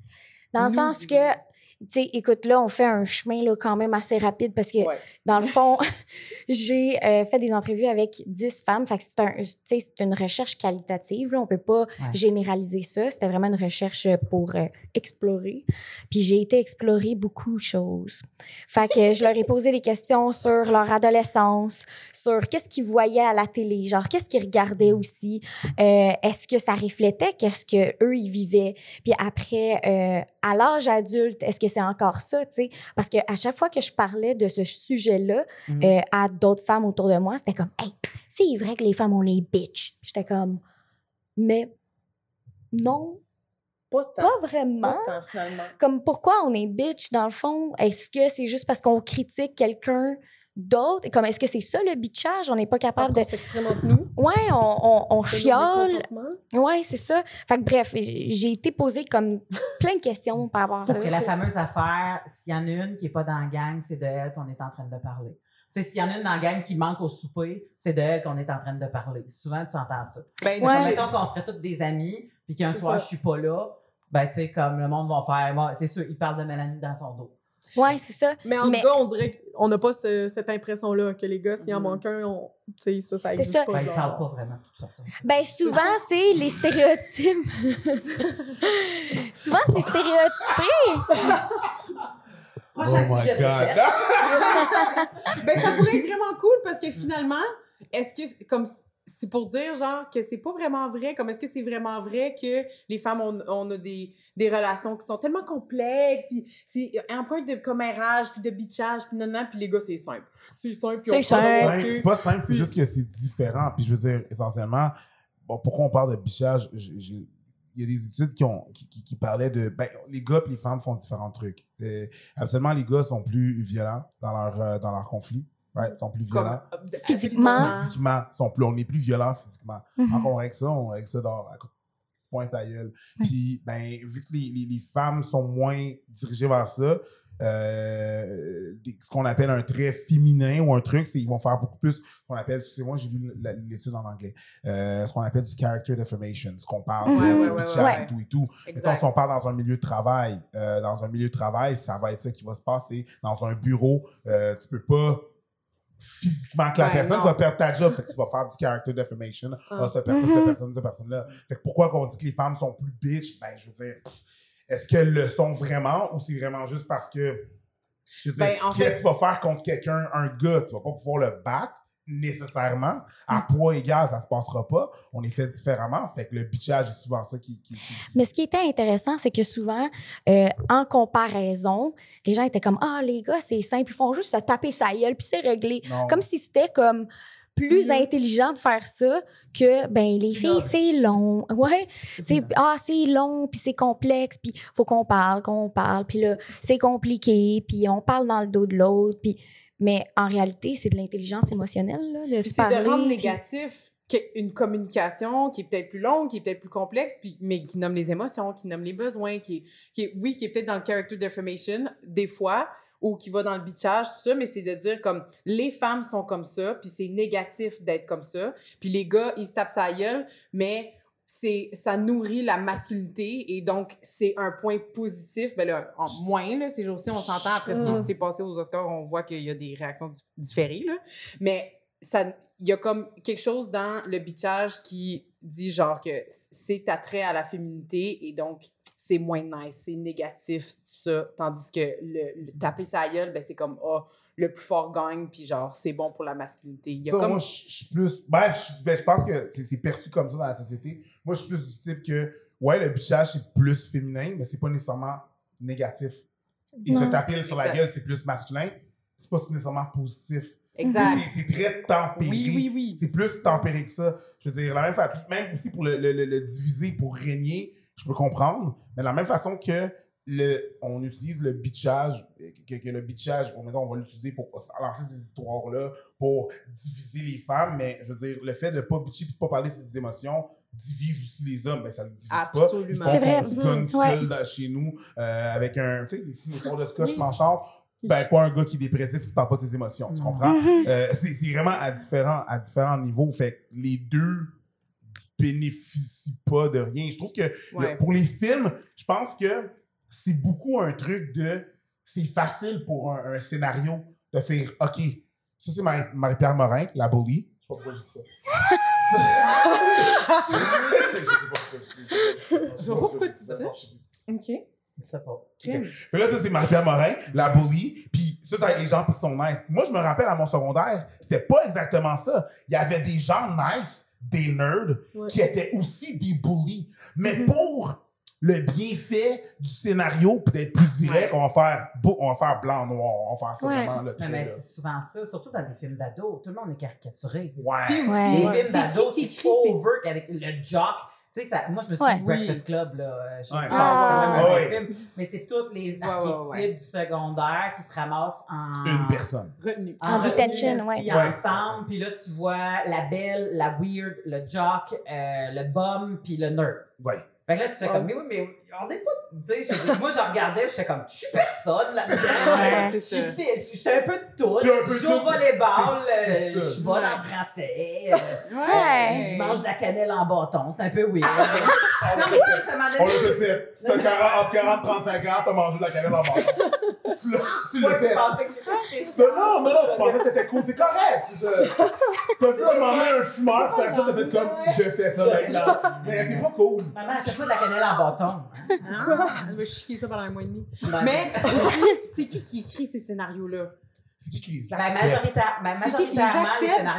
Dans le sens divisent. que, sais, écoute, là, on fait un chemin là, quand même assez rapide parce que Ouais. Dans le fond, j'ai euh, fait des entrevues avec 10 femmes. Fait que c'est un, c'est une recherche qualitative. Là. On peut pas généraliser ça. C'était vraiment une recherche pour euh, explorer. Puis j'ai été explorer beaucoup de choses. Fait que je leur ai posé des questions sur leur adolescence, sur qu'est-ce qu'ils voyaient à la télé, genre qu'est-ce qu'ils regardaient aussi. Euh, Est-ce que ça reflétait qu'est-ce que eux ils vivaient? Puis après, euh, à l'âge adulte, est-ce que c'est encore ça, tu sais? Parce que à chaque fois que je parlais de ce sujet-là Mhm. euh, à d'autres femmes autour de moi, c'était comme, hey, c'est vrai que les femmes, on est bitch. J'étais comme, mais non, Pas tant. pas vraiment. Pas tant, finalement. Comme, pourquoi on est bitch dans le fond? Est-ce que c'est juste parce qu'on critique quelqu'un d'autre? Comme, est-ce que c'est ça le bitchage? On n'est pas Parce capable qu'on de. s'exprime entre nous. Ouais, on, on, on comportements. Ouais, c'est ça. Fait que bref, j'ai été posée comme plein de questions par rapport à ça. Parce que la fameuse affaire, s'il y en a une qui est pas dans la gang, c'est de elle qu'on est en train de parler. Tu sais, s'il y en a une dans la gang qui manque au souper, c'est de elle qu'on est en train de parler. Souvent, tu entends ça. Ben, Ouais. Comme, mettons qu'on serait toutes des amis, puis qu'un soir, ça. je suis pas là, ben, tu sais, comme le monde va faire, bon, c'est sûr, il parle de Mélanie dans son dos. Ouais, c'est ça. Mais en Mais- tout cas, on dirait qu'on n'a pas ce- cette impression-là que les gars, s'il en Mhm. manque un, on, tu sais, ça, ça C'est existe ça. pas. Ben, il genre. parle pas vraiment, de toute façon. Ben souvent c'est les stéréotypes. souvent c'est stéréotypé. Prochain Oh my sujet de God. recherche. Ben, ça pourrait être vraiment cool parce que finalement, est-ce que, comme, c'est pour dire, genre, que c'est pas vraiment vrai. Comme, est-ce que c'est vraiment vrai que les femmes, on, on a des, des relations qui sont tellement complexes, puis c'est un peu de commérage, puis de bitchage, puis non, non, puis les gars, c'est simple. C'est simple, puis on C'est pas simple, c'est juste que c'est différent. Puis je veux dire, essentiellement, bon, pourquoi on parle de? J'ai- j'ai- Il y a des études qui, ont, qui, qui, qui parlaient de... Ben, les gars et les femmes font différents trucs. Euh, absolument, les gars sont plus violents dans leur, euh, dans leur conflit. Right? Ils sont plus Comme, violents. Physiquement. Physiquement, sont plus, on est plus violents physiquement. Mhm. Encore avec ça, on avec ça dans à coup de point sa gueule. Puis ben vu que les, les, les femmes sont moins dirigées vers ça, euh, ce qu'on appelle un trait féminin ou un truc, c'est ils vont faire beaucoup plus ce qu'on appelle, c'est moi j'ai lu l'étude en anglais, euh, ce qu'on appelle du character defamation, ce qu'on parle Ouais, de ouais, du ouais, ouais. et tout et tout. Mettons, si on parle dans un milieu de travail, euh, dans un milieu de travail, ça va être ça qui va se passer. Dans un bureau, euh, tu peux pas physiquement que la Ouais, personne non. va perdre ta job, fait que tu vas faire du character defamation. Ah. Ah, cette personne, cette personne, cette personne-là. Fait que pourquoi qu'on dit que les femmes sont plus bitches? Ben, je veux dire, est-ce qu'elles le sont vraiment ou c'est vraiment juste parce que, je veux dire, Ben, en qu'est-ce fait- que tu vas faire contre quelqu'un, un gars? Tu vas pas pouvoir le battre nécessairement. À Mm. poids égal, ça se passera pas. On est fait différemment. Fait que le bitchage est souvent ça qui, qui, qui- Mais ce qui était intéressant, c'est que souvent, euh, en comparaison, les gens étaient comme Ah, les gars, c'est simple, ils font juste se taper sa gueule, puis c'est réglé. non. Comme si c'était comme plus Mhm. intelligent de faire ça que ben les filles c'est long ouais tu sais ah c'est long puis c'est complexe puis faut qu'on parle qu'on parle puis là c'est compliqué puis on parle dans le dos de l'autre puis mais en réalité c'est de l'intelligence émotionnelle là, de se c'est parler de rendre puis- négatif une communication qui est peut-être plus longue, qui est peut-être plus complexe, puis, mais qui nomme les émotions, qui nomme les besoins, qui est, qui est- oui, qui est peut-être dans le character defamation, des fois, ou qui va dans le bitchage, tout ça, mais c'est de dire comme les femmes sont comme ça, puis c'est négatif d'être comme ça, puis les gars, ils se tapent sa gueule, mais c'est ça nourrit la masculinité et donc c'est un point positif ben là en moins là ces jours-ci on s'entend après ce qui Mm. s'est passé aux Oscars on voit qu'il y a des réactions dif- différées là mais ça il y a comme quelque chose dans le bitchage qui dit genre que c'est attrait à la féminité et donc c'est moins nice, c'est négatif, tout ça. Tandis que le, le taper sa gueule, ben c'est comme, oh, le plus fort gagne, puis genre, c'est bon pour la masculinité. Il y a Ça, comme... moi, je suis plus. Bref, je, ben, je pense que c'est perçu comme ça dans la société. Moi, je suis plus du type que, ouais, le bitchage, c'est plus féminin, mais c'est pas nécessairement négatif. Et se Non. taper sur la gueule, c'est plus masculin. C'est pas nécessairement positif. Exact. C'est- C'est très tempéré. Oui, oui, oui. C'est plus tempéré que ça. Je veux dire, la même façon, même aussi pour le, le, le, le diviser, pour régner, je peux comprendre. Mais de la même façon que le, on utilise le bitchage, que, que le bitchage, on, on va l'utiliser pour lancer ces histoires-là, pour diviser les femmes, mais je veux dire, le fait de pas bitcher et de pas parler de ses émotions divise aussi les hommes, ben ça le divise Absolument. pas. C'est vrai. qu'on se gonne Mhm. Ouais. dans- chez nous, euh, avec un, tu sais, ici, les soirs de scotch manchante, ben, pas un gars qui est dépressif qui parle pas de ses émotions, tu comprends? Euh, c'est c'est vraiment à différents, à différents niveaux. Fait que les deux bénéficient pas de rien. Je trouve que le- pour les films, je pense que c'est beaucoup un truc de. C'est facile pour un, un scénario de faire OK, ça c'est Marie- Marie-Pierre Morin, la bully. Je sais pas pourquoi je dis ça. je sais pas pourquoi je dis ça. Je vois pas pourquoi tu dis ça. OK. Je sais pas. Ok. Puis là, ça, c'est Marie-Pierre Morin, la bully. Puis ça, avec les gens qui sont nice. Moi, je me rappelle à mon secondaire, c'était pas exactement ça. Il y avait des gens nice, des nerds, Ouais. qui étaient aussi des bullies. Mais Mhm. pour le bienfait du scénario, puis d'être plus direct, on va faire beau- on va faire blanc-noir. On va faire ça Ouais. vraiment le trait. mais là. c'est souvent ça, surtout dans les films d'ados. Tout le monde est caricaturé. Ouais. Puis aussi, Ouais. Les films d'ados, c'est over avec le jock. Tu sais que ça, moi, je me suis Ouais. dit Breakfast Club, là. euh, Je Ouais. Ah. c'est quand même un Ouais. vrai film, mais c'est tous les archétypes ouais, ouais. du secondaire qui se ramassent en. Une personne. Retenu. En retenue detention. Ouais. ensemble, puis là, tu vois la belle, la weird, le jock, euh, le bum, puis le nerd. Ouais. Fait que là, tu fais comme, mais oui, mais on n'est pas, tu sais, je dis, moi, je regardais, je fais comme, je suis personne, là Ouais, Je suis j'étais un peu de tout. Je joue au volleyball, euh, je suis bonne en français, euh, Ouais. je mange de la cannelle en bâton, c'est un peu weird. non, mais tu sais, ça m'a On donné. l'a fait. Si t'as 40, entre 40 et 35 ans, t'as mangé de la cannelle en bas. Tu l'as tu je fait. pensais que c'était Non, non, non, tu pensais que t'étais cool, c'est correct. Tu- je- T'as vu un moment un fumeur faire ça, t'as fait comme, je fais ça maintenant. Mais c'est pas cool. Maman, achète pas de la cannelle en bâton? Ah, je vais chiquer ça pendant un mois et demi. Ben, Mais c'est qui qui écrit ces scénarios-là? c'est qui qui les Ben, accepte? majoritaire, ben, C'est qui qui les accepte?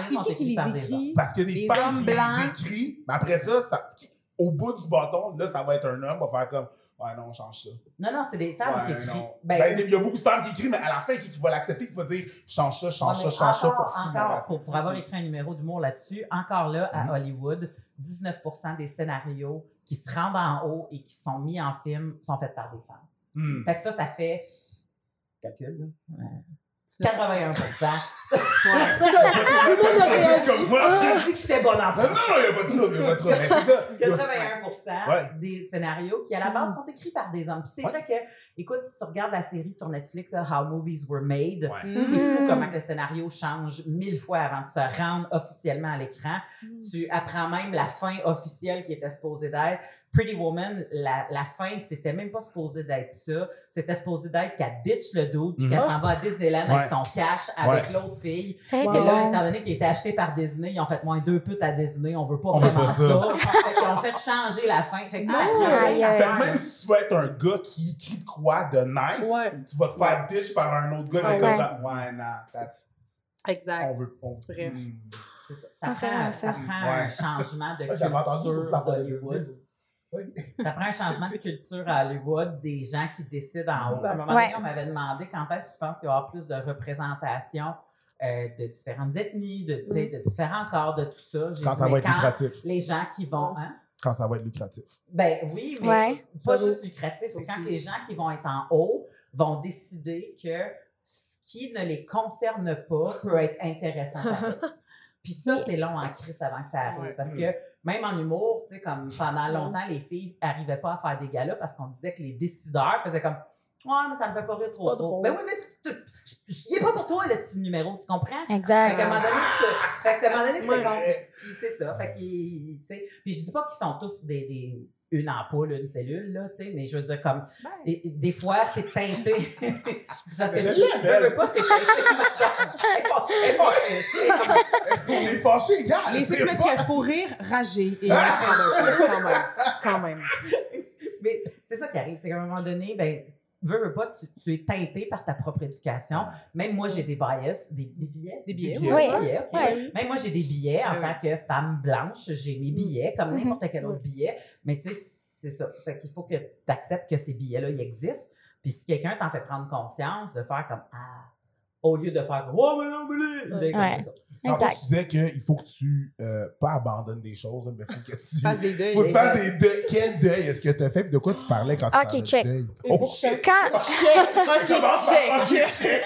C'est qui qui écrits les écrit? Parce qu'il y a des Les femmes qui blancs. les écrivent, mais après ça, ça qui- au bout du bâton, là, ça va être un homme, va faire comme, ouais, non, on change ça. Non, non, c'est des femmes qui écrivent. Ben, Ben, il y a beaucoup de femmes qui écrivent, mais à la fin, qui, qui va l'accepter, qui va dire, change ça, change ça, change ça pour finir encore, pour, pour avoir écrit un numéro d'humour là-dessus, encore là, à Mhm. Hollywood, 19% des scénarios qui se rendent en haut et qui sont mis en film sont faits par des femmes. Hmm. Fait que ça, ça fait. Calcul, là. Ouais. 81 Comme moi. J'ai dit que j'étais bonne en Non, non, France. non, il n'y a pas de trouble, il n'y a pas de trouble. Mais c'est ça. 81 Ouais. des scénarios qui, à la base, sont écrits par des hommes. Puis c'est Ouais. vrai que, écoute, si tu regardes la série sur Netflix, How Movies Were Made, c'est fou Mhm. comment le scénario change mille fois avant de se rendre officiellement à l'écran. Tu apprends même la fin officielle qui était supposée d'être. Pretty Woman, la, la fin, c'était même pas supposé d'être ça. C'était supposé d'être qu'elle ditch le dude puis Mhm. qu'elle s'en va à Disneyland Ouais. avec son cash avec l'autre fille. Ça a Et été là, étant donné qu'il était acheté par Disney, ils ont fait moins deux putes à Disney. On veut pas On veut vraiment pas ça. ça. fait qu'ils ont fait changer la fin. Fait que tu sais, Ah. Fait même si tu veux être un gars qui écrit de quoi de nice, Ouais. tu vas te faire dish par un autre gars. Ouais. comme Ouais. ça, ouais, nah, that's, Exact. on veut, on Bref. Hmm. c'est ça. Ça Ah, prend, ça ça. prend Ouais. un changement de Moi, j'avais entendu sur culture. Oui. Ça prend un changement de culture à Hollywood, des gens qui décident en haut. À un moment Ouais. donné, on m'avait demandé quand est-ce que tu penses qu'il va y avoir plus de représentation euh, de différentes ethnies, de, sais, de différents corps, de tout ça. J'ai Quand dit, ça va être quand lucratif. Les gens qui vont. Hein? Quand ça va être lucratif. Ben oui, mais Ouais. pas juste lucratif. C'est quand les gens qui vont être en haut vont décider que ce qui ne les concerne pas peut être intéressant. Puis ça, c'est long en crise avant que ça arrive. Ouais. Parce Mm. que même en humour, tu sais, comme pendant longtemps, les filles n'arrivaient pas à faire des galas parce qu'on disait que les décideurs faisaient comme Ouais, mais ça me fait pas rire trop Pas trop. Ben oui, mais il est pas pour toi, le style numéro, tu comprends? Fait Exact. qu'à un moment donné, tu- fait que à un moment donné, c'était Ouais. comme, puis c'est ça. Fait qu'ils, tu sais, puis je dis pas qu'ils sont tous des, des, une ampoule, une cellule, là, tu sais, mais je veux dire, comme, et- et des fois, c'est teinté. J'aime tu ça, veux, pas, c'est teinté. Elle est sais, On fâchés, gars. Les pour rire, rager. Et quand même. Quand même. Mais c'est ça qui arrive, c'est qu'à un moment donné, ben, veux, veux pas, tu, tu es teinté par ta propre éducation. Même moi, j'ai des bias, des, des billets. Des billets, Des Oui. Des billets, ok. Ouais. Même moi, j'ai des billets en Oui. tant que femme blanche. J'ai mes billets, comme Mhm. n'importe quel autre billet. Mais tu sais, c'est ça. Fait qu'il faut que tu acceptes que ces billets-là, ils existent. Puis si quelqu'un t'en fait prendre conscience, de faire comme Ah, au lieu de faire Oh, mais non, mais là, de- Ouais. Tantôt, Exact. tu disais qu'il faut que tu, euh, pas abandonnes des choses, mais il faut que tu. Passe des deuils. Faut tu fasses des deuils. Quel deuil est-ce que tu as fait? Puis de quoi tu parlais quand tu Ok, parlais de check. deuil? Et Oh, shit! Quand, Je commence par- Ok, check.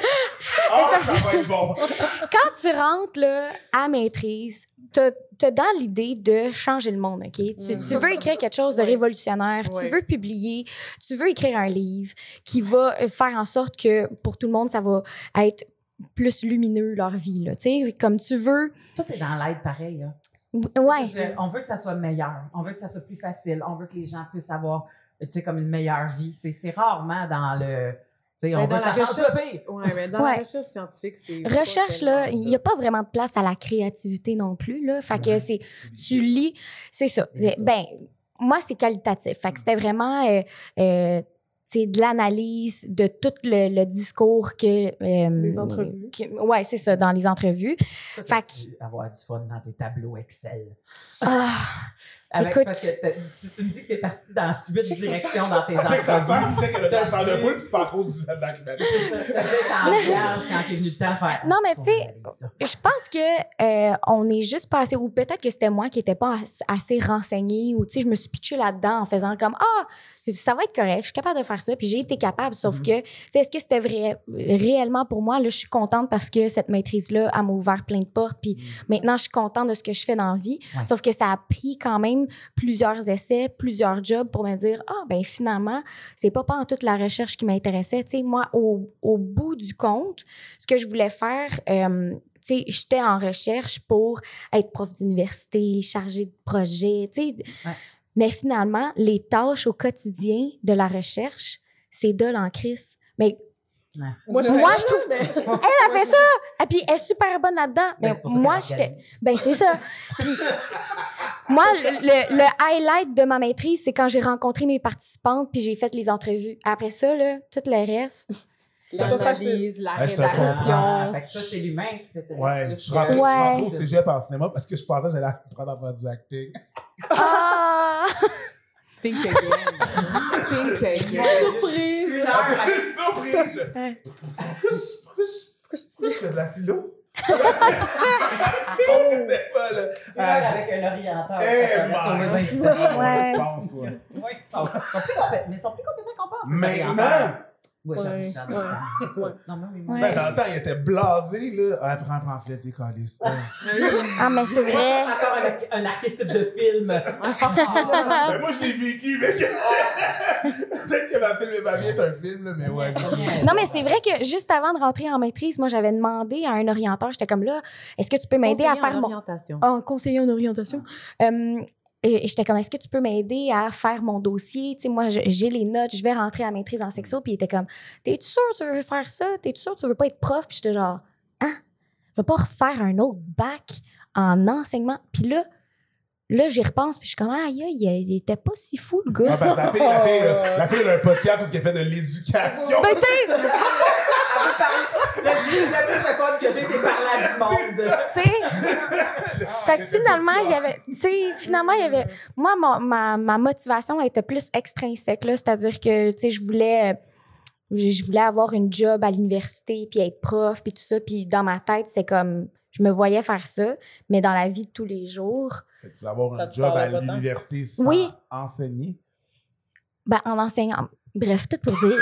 Ah, ça va être bon. quand tu rentres là, à maîtrise, t'as as dans l'idée de changer le monde, OK? Tu, tu veux écrire quelque chose de Ouais. révolutionnaire, Ouais. tu veux publier, tu veux écrire un livre qui va euh, faire en sorte que pour tout le monde, ça va être plus lumineux leur vie, là. Tu sais, comme tu veux. Tout est dans l'aide pareil. Là. Ouais. On veut que ça soit meilleur. On veut que ça soit plus facile. On veut que les gens puissent avoir, tu sais, comme une meilleure vie. C'est rarement dans le. Tu sais, on veut dans que la recherche, ouais, mais dans Ouais. la recherche scientifique, c'est. Recherche, là, il n'y a pas vraiment de place à la créativité non plus, là. Fait que c'est, tu lis, c'est ça. Ben, moi, c'est qualitatif. Fait que c'était vraiment, euh, euh, c'est de l'analyse de tout le, le discours que. euh, Les entrevues. que- ouais, c'est ça, dans les entrevues. Fait t'as-tu avoir du fun dans tes tableaux Excel? Ah, Avec, Écoute- parce que t'as- tu, tu me dis que t'es parti dans huit directions dans tes Tu sais que ça fasse, tu sais que le temps de dit- poule, puis c'est pas à cause du dans la climatique. Ça veut être en vierge quand t'es venu le temps faire. Non, mais tu sais. Je pense que euh, on est juste passé ou peut-être que c'était moi qui n'étais pas as- assez renseignée ou tu sais je me suis pitchée là-dedans en faisant comme ah ça va être correct, je suis capable de faire ça puis j'ai été capable sauf Mhm. que tu sais est-ce que c'était vrai réellement pour moi? Là je suis contente parce que cette maîtrise là elle m'a ouvert plein de portes puis maintenant je suis contente de ce que je fais dans la vie Ouais. sauf que ça a pris quand même plusieurs essais, plusieurs jobs pour me dire ah ben finalement c'est pas pas en toute la recherche qui m'intéressait tu sais moi au, au bout du compte ce que je voulais faire euh, tu sais, j'étais en recherche pour être prof d'université, chargée de projet, tu sais. Ouais. Mais finalement, les tâches au quotidien de la recherche, c'est de en crise. Mais Moi, je, Moi, je trouve- mais- elle a fait ça! Et puis, elle est super bonne là-dedans. Ben, Mais moi, j'étais... Ben, c'est ça. Puis, moi, le, highlight de ma maîtrise, c'est quand j'ai rencontré mes participantes puis j'ai fait les entrevues. Après ça, là, tout le reste, l'analyse, la comprends. Ah, rédaction. fait que toi, c'est l'humain qui t'intéresse. Ouais, je suis Ouais. au cégep en cinéma parce que je pensais que j'allais apprendre à faire du acting. Ah! Think again. Think again. Surprise! Une heure Surprise! Pourquoi je- pourquoi je fais de la philo? Heure avec un orienteur. Eh, temps. Ouais. Ils sont, plus compétents, mais ils sont plus compétents qu'on pense. Maintenant, j'avoue, Ouais, j'avoue. ouais, ouais. Non, mais Ouais. ben, dans le temps, il était blasé, là. Ah, prends, prends, flette des calices. Ah. Ah, mais c'est vrai. Encore un, un archétype de film. Ben, moi, je l'ai vécu, mais peut-être que ma film et ma vie est un film, là, mais ouais. Non, mais c'est vrai que juste avant de rentrer en maîtrise, moi, j'avais demandé à un orienteur, j'étais comme là, est-ce que tu peux m'aider à faire mon. orientation. Ah, conseiller en orientation. Euh, et j'étais comme, est-ce que tu peux m'aider à faire mon dossier? Tu sais, moi, j'ai les notes, je vais rentrer à maîtrise en sexo. Puis il était comme, t'es-tu sûr que tu veux faire ça? T'es-tu sûr que tu veux pas être prof? Puis j'étais genre, hein? Je veux pas refaire un autre bac en enseignement. Puis là, là, j'y repense, puis je suis comme, aïe, aïe, il était pas si fou, le Ah, gars. ben, la fille, la fille, là, la fille, elle a un podcast où elle fait de l'éducation. Ben, tu sais, Elle veut parler. Le plus, de fun que j'ai, c'est parler à du monde. tu sais. fait que finalement, il y avait, tu sais, finalement, il y avait, moi, ma, ma, ma motivation était plus extrinsèque, là, c'est-à-dire que, tu sais, je voulais, euh, je voulais avoir une job à l'université, puis être prof, puis tout ça, puis dans ma tête, c'est comme, je me voyais faire ça, mais dans la vie de tous les jours, Fait que tu vas avoir Ça un job à l'université sans Oui. enseigner? ben, en enseignant. Bref, tout pour dire.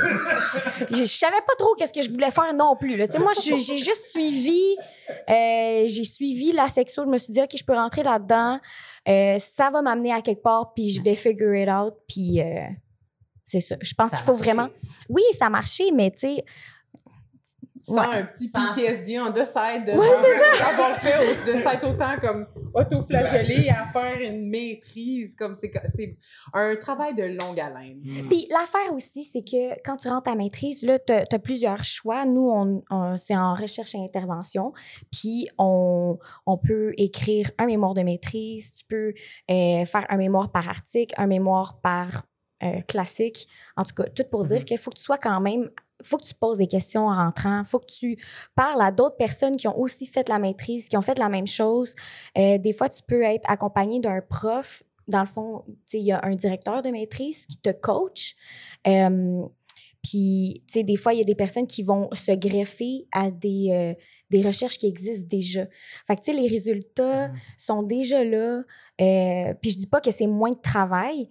je, je savais pas trop qu'est-ce que je voulais faire non plus. Là. Moi, j'ai juste suivi, euh, j'ai suivi la sexo. Je me suis dit, OK, je peux rentrer là-dedans. Euh, ça va m'amener à quelque part, puis je vais figure it out. Puis euh, c'est ça. Je pense qu'il faut marché. vraiment. Oui, ça a marché, mais tu sais, Sans Ouais. un petit Sans- PTSD en deux side de Ouais, d'avoir fait au- de s'être autant comme autoflagellé à faire une maîtrise comme c'est c'est un travail de longue haleine. Puis l'affaire aussi, c'est que quand tu rentres à maîtrise, là, tu as, plusieurs choix. Nous, on, on- c'est en recherche et intervention. Puis on, on peut écrire un mémoire de maîtrise, tu peux euh, faire un mémoire par article, un mémoire par euh, classique. En tout cas, tout pour dire qu'il faut que tu sois quand même faut que tu poses des questions en rentrant, faut que tu parles à d'autres personnes qui ont aussi fait la maîtrise, qui ont fait la même chose. Euh, des fois, tu peux être accompagné d'un prof. Dans le fond, il y a un directeur de maîtrise qui te coach. Euh, puis, tu sais, des fois, il y a des personnes qui vont se greffer à des, euh, des recherches qui existent déjà. Fait que, tu sais, les résultats sont déjà là. Puis, je dis pas que c'est moins de travail.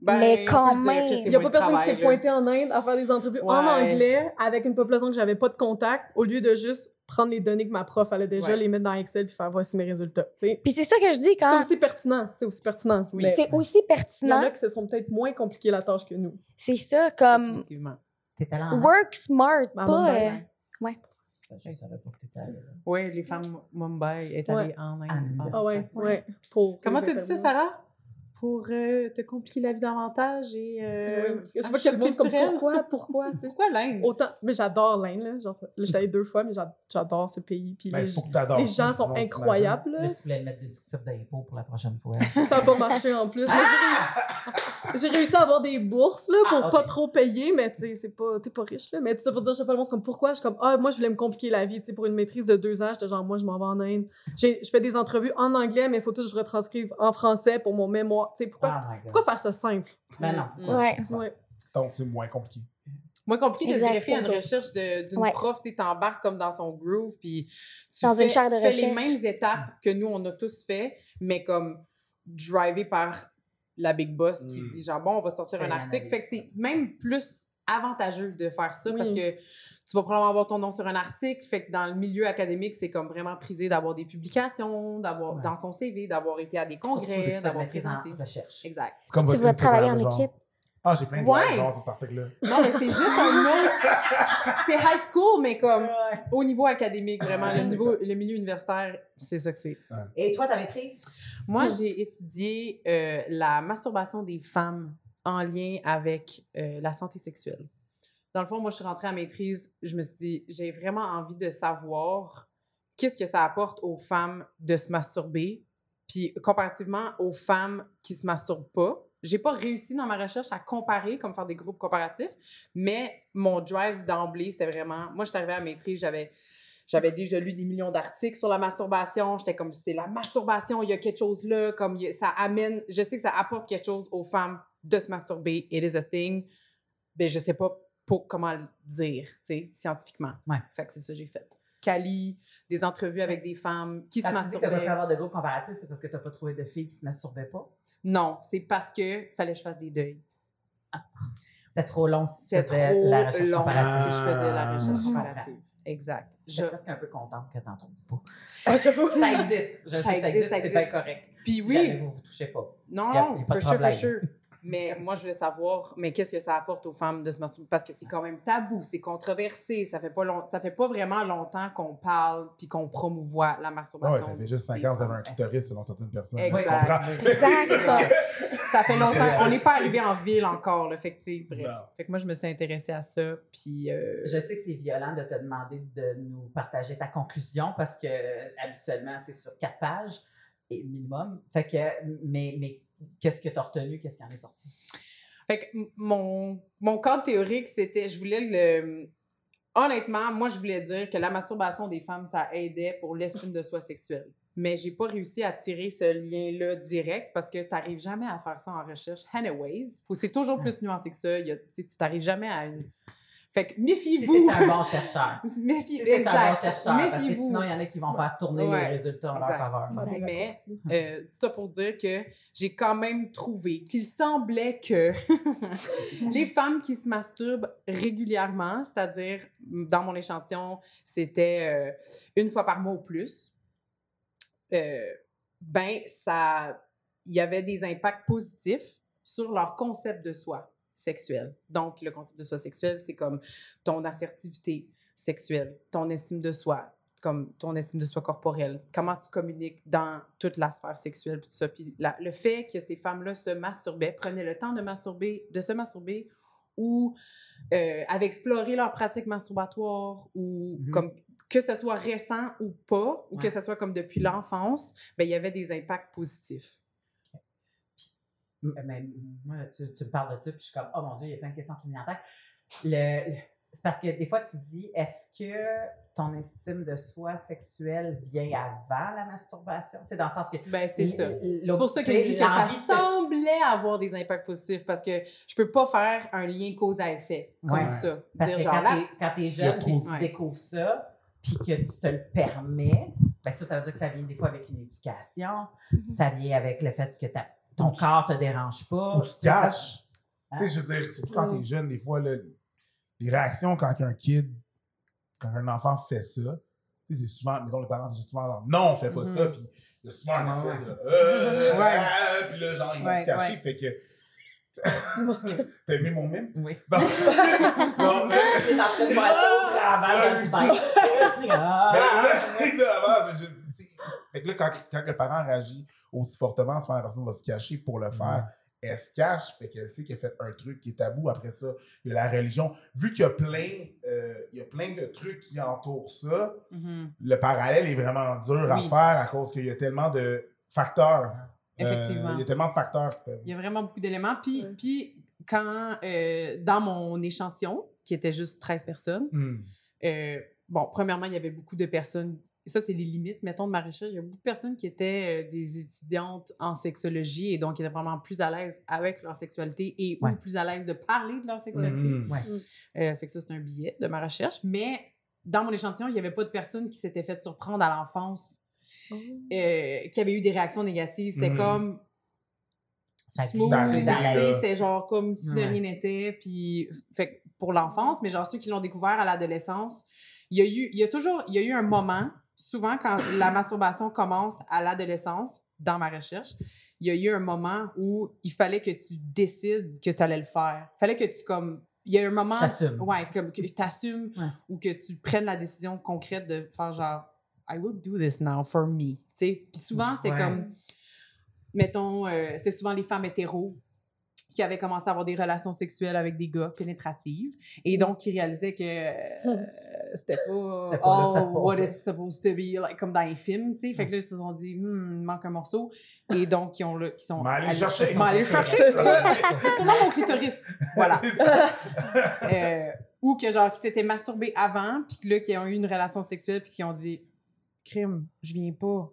Ben, Mais quand même. c'est Il n'y a pas personne qui s'est pointé en Inde à faire des entrevues en Ouais. anglais avec une population que j'avais pas de contact, au lieu de juste prendre les données que ma prof allait déjà, Ouais. les mettre dans Excel puis faire voici mes résultats. tu sais. Puis, c'est ça que je dis C'est quand aussi pertinent. C'est aussi pertinent. Oui. Mais c'est aussi il y en pertinent. a qui se sont peut-être moins compliqués la tâche que nous. C'est ça, comme Définitivement. T'es en work smart, pas. Mumbai. euh, Je savais pas que t'étais allé là. Oui, les femmes Mumbai est allées en Inde. En Inde. Ah ouais, ouais. Pour Comment t'as dit ça. Sarah? Pour euh, te compliquer la vie davantage et. Euh, Ouais, parce que je y a le monde comme culturel. pourquoi, pourquoi, tu sais. Pourquoi l'Inde? Autant, mais j'adore l'Inde, là. Genre, j'étais allée deux fois, mais j'a- j'adore ce pays. Puis Ben, les, faut que les gens sont incroyables, là. Là, tu voulais le mettre déductible d'impôt pour la prochaine fois. Ça n'a pas marché en plus. Mais j'ai réussi- à avoir des bourses là, pour Ah, pas trop payer, mais tu sais, c'est pas, t'es pas riche. Là. Mais tu sais, pour dire, je sais pas, le monde, c'est comme pourquoi? Je suis comme, ah, moi, je voulais me compliquer la vie. Tu sais, pour une maîtrise de deux ans, j'étais genre, moi, je m'en vais en Inde. Je fais des entrevues en anglais, mais il faut tout que je retranscrive en français pour mon mémoire. Tu sais, pourquoi, Oh God. pourquoi faire ça simple? Ben non. Mm. Ouais. Ouais. Donc, c'est moins compliqué. Moins compliqué de se greffer à une recherche de- d'une Ouais. prof, tu t'embarques comme dans son groove, puis tu Dans fais, une de tu fais les mêmes étapes que nous, on a tous fait, mais comme drivé par la big boss qui Mm. dit genre, bon, on va sortir un article. Fait que c'est même plus avantageux de faire ça Oui. parce que tu vas probablement avoir ton nom sur un article. Fait que dans le milieu académique, c'est comme vraiment prisé d'avoir des publications, d'avoir Ouais. dans son CV, d'avoir été à des si congrès, tu d'avoir présenté. recherche. Exact. C'est comme Tu votre vas travailler en équipe? Ah, j'ai plein de Ouais. sur cet article-là. Non, mais c'est juste un autre. C'est high school, mais comme au niveau académique, vraiment. Ouais, le, niveau, le milieu universitaire, c'est ça que c'est. Et toi, ta maîtrise? Moi, j'ai étudié euh, la masturbation des femmes en lien avec euh, la santé sexuelle. Dans le fond, moi, je suis rentrée à maîtrise, je me suis dit, j'ai vraiment envie de savoir qu'est-ce que ça apporte aux femmes de se masturber, puis comparativement aux femmes qui se masturbent pas, J'ai pas réussi dans ma recherche à comparer, comme faire des groupes comparatifs, mais mon drive d'emblée, c'était vraiment. Moi, j'étais arrivée à la maîtrise, j'avais. J'avais déjà lu des millions d'articles sur la masturbation. J'étais comme, c'est la masturbation, il y a quelque chose là, comme a- ça amène, je sais que ça apporte quelque chose aux femmes de se masturber. It is a thing. Ben, je sais pas pour, comment le dire, tu sais, scientifiquement. Ouais. Fait que c'est ça que j'ai fait. Cali, des entrevues avec des femmes qui se Quand tu dis que t'as pas masturbaient. avoir de groupe comparatif, c'est parce que t'as pas trouvé de filles qui se masturbaient pas? Non, c'est parce que fallait que je fasse des deuils. C'était trop long si tu C'était faisais trop la recherche long comparative. si je faisais la Ah. recherche Je comparative. Exact. Je suis presque un peu contente que t'en trouves pas. Ah. Ça existe. Je Ça sais que ça existe, existe, c'est pas existe. correct. Puis Si oui. jamais vous vous touchez pas. Non, non, for sure, for problème. sure. Mais moi, je voulais savoir, mais qu'est-ce que ça apporte aux femmes de se masturber? Parce que c'est quand même tabou, c'est controversé, ça fait pas long... ça fait pas vraiment longtemps qu'on parle puis qu'on promouvoit la masturbation. ça fait juste 5 ans vous avez un clitoris selon certaines personnes. Exact. Comprends? Exact. ça fait longtemps. On n'est pas arrivé en ville encore, là. Fait que, tu sais, bref. Non. Fait que moi, je me suis intéressée à ça. Puis, euh, Je sais que c'est violent de te demander de nous partager ta conclusion parce que euh, habituellement, c'est sur quatre pages et minimum. Fait que, mais, mais qu'est-ce que tu as retenu? Qu'est-ce qui en est sorti? Fait que mon, mon cadre théorique, c'était, je voulais le... Honnêtement, moi, je voulais dire que la masturbation des femmes, ça aidait pour l'estime de soi sexuelle. Mais j'ai pas réussi à tirer ce lien-là direct parce que t'arrives jamais à faire ça en recherche. Anyways, c'est toujours plus nuancé que ça. Il y a- tu sais, tu t'arrives jamais à une... Fait que méfiez-vous! t'es un bon chercheur. Méfiez- Si t'es un bon exact. chercheur. Parce que Méfiez-vous. sinon, il y en a qui vont faire tourner Ouais. les résultats en leur faveur. Mais-. Euh, ça pour dire que j'ai quand même trouvé qu'il semblait que les femmes qui se masturbent régulièrement, c'est-à-dire dans mon échantillon, c'était euh, une fois par mois ou plus, euh, ben ça, il y avait des impacts positifs sur leur concept de soi sexuel. Donc le concept de soi sexuel, c'est comme ton assertivité sexuelle, ton estime de soi, comme ton estime de soi corporelle, comment tu communiques dans toute la sphère sexuelle, tout ça. Puis la- le fait que ces femmes-là se masturbaient, prenaient le temps de masturber, de se masturber, ou euh, avaient exploré leur pratique masturbatoire, ou Mhm. comme que ce soit récent ou pas, ou que ce soit comme depuis l'enfance, ben il y avait des impacts positifs. Mais, mais moi, tu, tu me parles de ça, puis je suis comme, oh mon Dieu, il y a plein de questions qui me viennent en tête. Le, le- c'est parce que des fois, tu dis, est-ce que ton estime de soi sexuelle vient avant la masturbation? Tu sais, dans le sens que. Ben c'est ça. C'est pour ça que je dis que ça semblait avoir des impacts positifs parce que je peux pas faire un lien cause à effet comme Ouais. ça. Parce Dire que genre quand t'es, jeune puis de- tu Ouais. découvres ça, puis que tu te le permets, ben ça, ça veut dire que ça vient des fois avec une éducation, ça vient avec le fait que ta- ton corps te dérange pas. Ou tu te Tu sais, caches. Hein? Tu sais, je veux dire, surtout quand t'es jeune, des fois, là, les réactions quand un kid, quand un enfant fait ça, tu sais, c'est souvent, mettons, les parents, c'est souvent genre, non, on fait pas ça, puis il y a souvent une Ouais, espèce de, euh, Ouais. ah, puis là, genre, ils vont Ouais, se cacher, ouais. fait que, t'as aimé mon mime? Oui. Non, non, mais, T'es en train de faire ça du mais, Ah! mais, avant, c'est juste, tu sais, fait que là, quand, quand le parent réagit aussi fortement, souvent la personne va se cacher pour le faire. Elle se cache, fait qu'elle sait qu'elle fait un truc qui est tabou. Après ça, il y a la religion. Vu qu'il y a plein, euh, il y a plein de trucs qui entourent ça, Mhm. le parallèle est vraiment dur à faire à cause qu'il y a tellement de facteurs. Euh, Effectivement. il y a tellement de facteurs qui peuvent. Il y a vraiment beaucoup d'éléments. Puis, puis quand, euh, dans mon échantillon, qui était juste 13 personnes, Hmm. euh, bon, premièrement, il y avait beaucoup de personnes. Ça, c'est les limites, mettons, de ma recherche. Il y a beaucoup de personnes qui étaient euh, des étudiantes en sexologie et donc qui étaient vraiment plus à l'aise avec leur sexualité et Ouais. ou plus à l'aise de parler de leur sexualité. Hmm. Ouais. Euh, fait que ça, c'est un billet de ma recherche. Mais dans mon échantillon, il n'y avait pas de personnes qui s'étaient fait surprendre à l'enfance, Oh. euh, qui avaient eu des réactions négatives. C'était comme Ça smooth, c'était genre comme si de rien n'était. Puis, fait que pour l'enfance, mais genre ceux qui l'ont découvert à l'adolescence, il y a eu, il y a toujours, il y a eu un moment, souvent quand la masturbation commence à l'adolescence, dans ma recherche, il y a eu un moment où il fallait que tu décides que tu allais le faire. Il fallait que tu comme il y a eu un moment ouais comme que tu assumes Ouais. ou que tu prennes la décision concrète de faire genre I will do this now for me tu sais puis souvent c'était Ouais. comme mettons euh, c'était souvent les femmes hétéros qui avait commencé à avoir des relations sexuelles avec des gars pénétratives et donc qui réalisait que euh, c'était pas, pas là que ça se all what it's supposed to be, like, comme dans les films, tu sais. Fait que là, ils se sont dit, hmm, il manque un morceau. Et donc, ils ont le, qui sont allez chercher. Allez chercher. C'est sûrement mon clitoris. Voilà. Euh, ou que genre, qui s'étaient masturbés avant, puis que là, qui ont eu une relation sexuelle, puis qui ont dit, crime, je viens pas.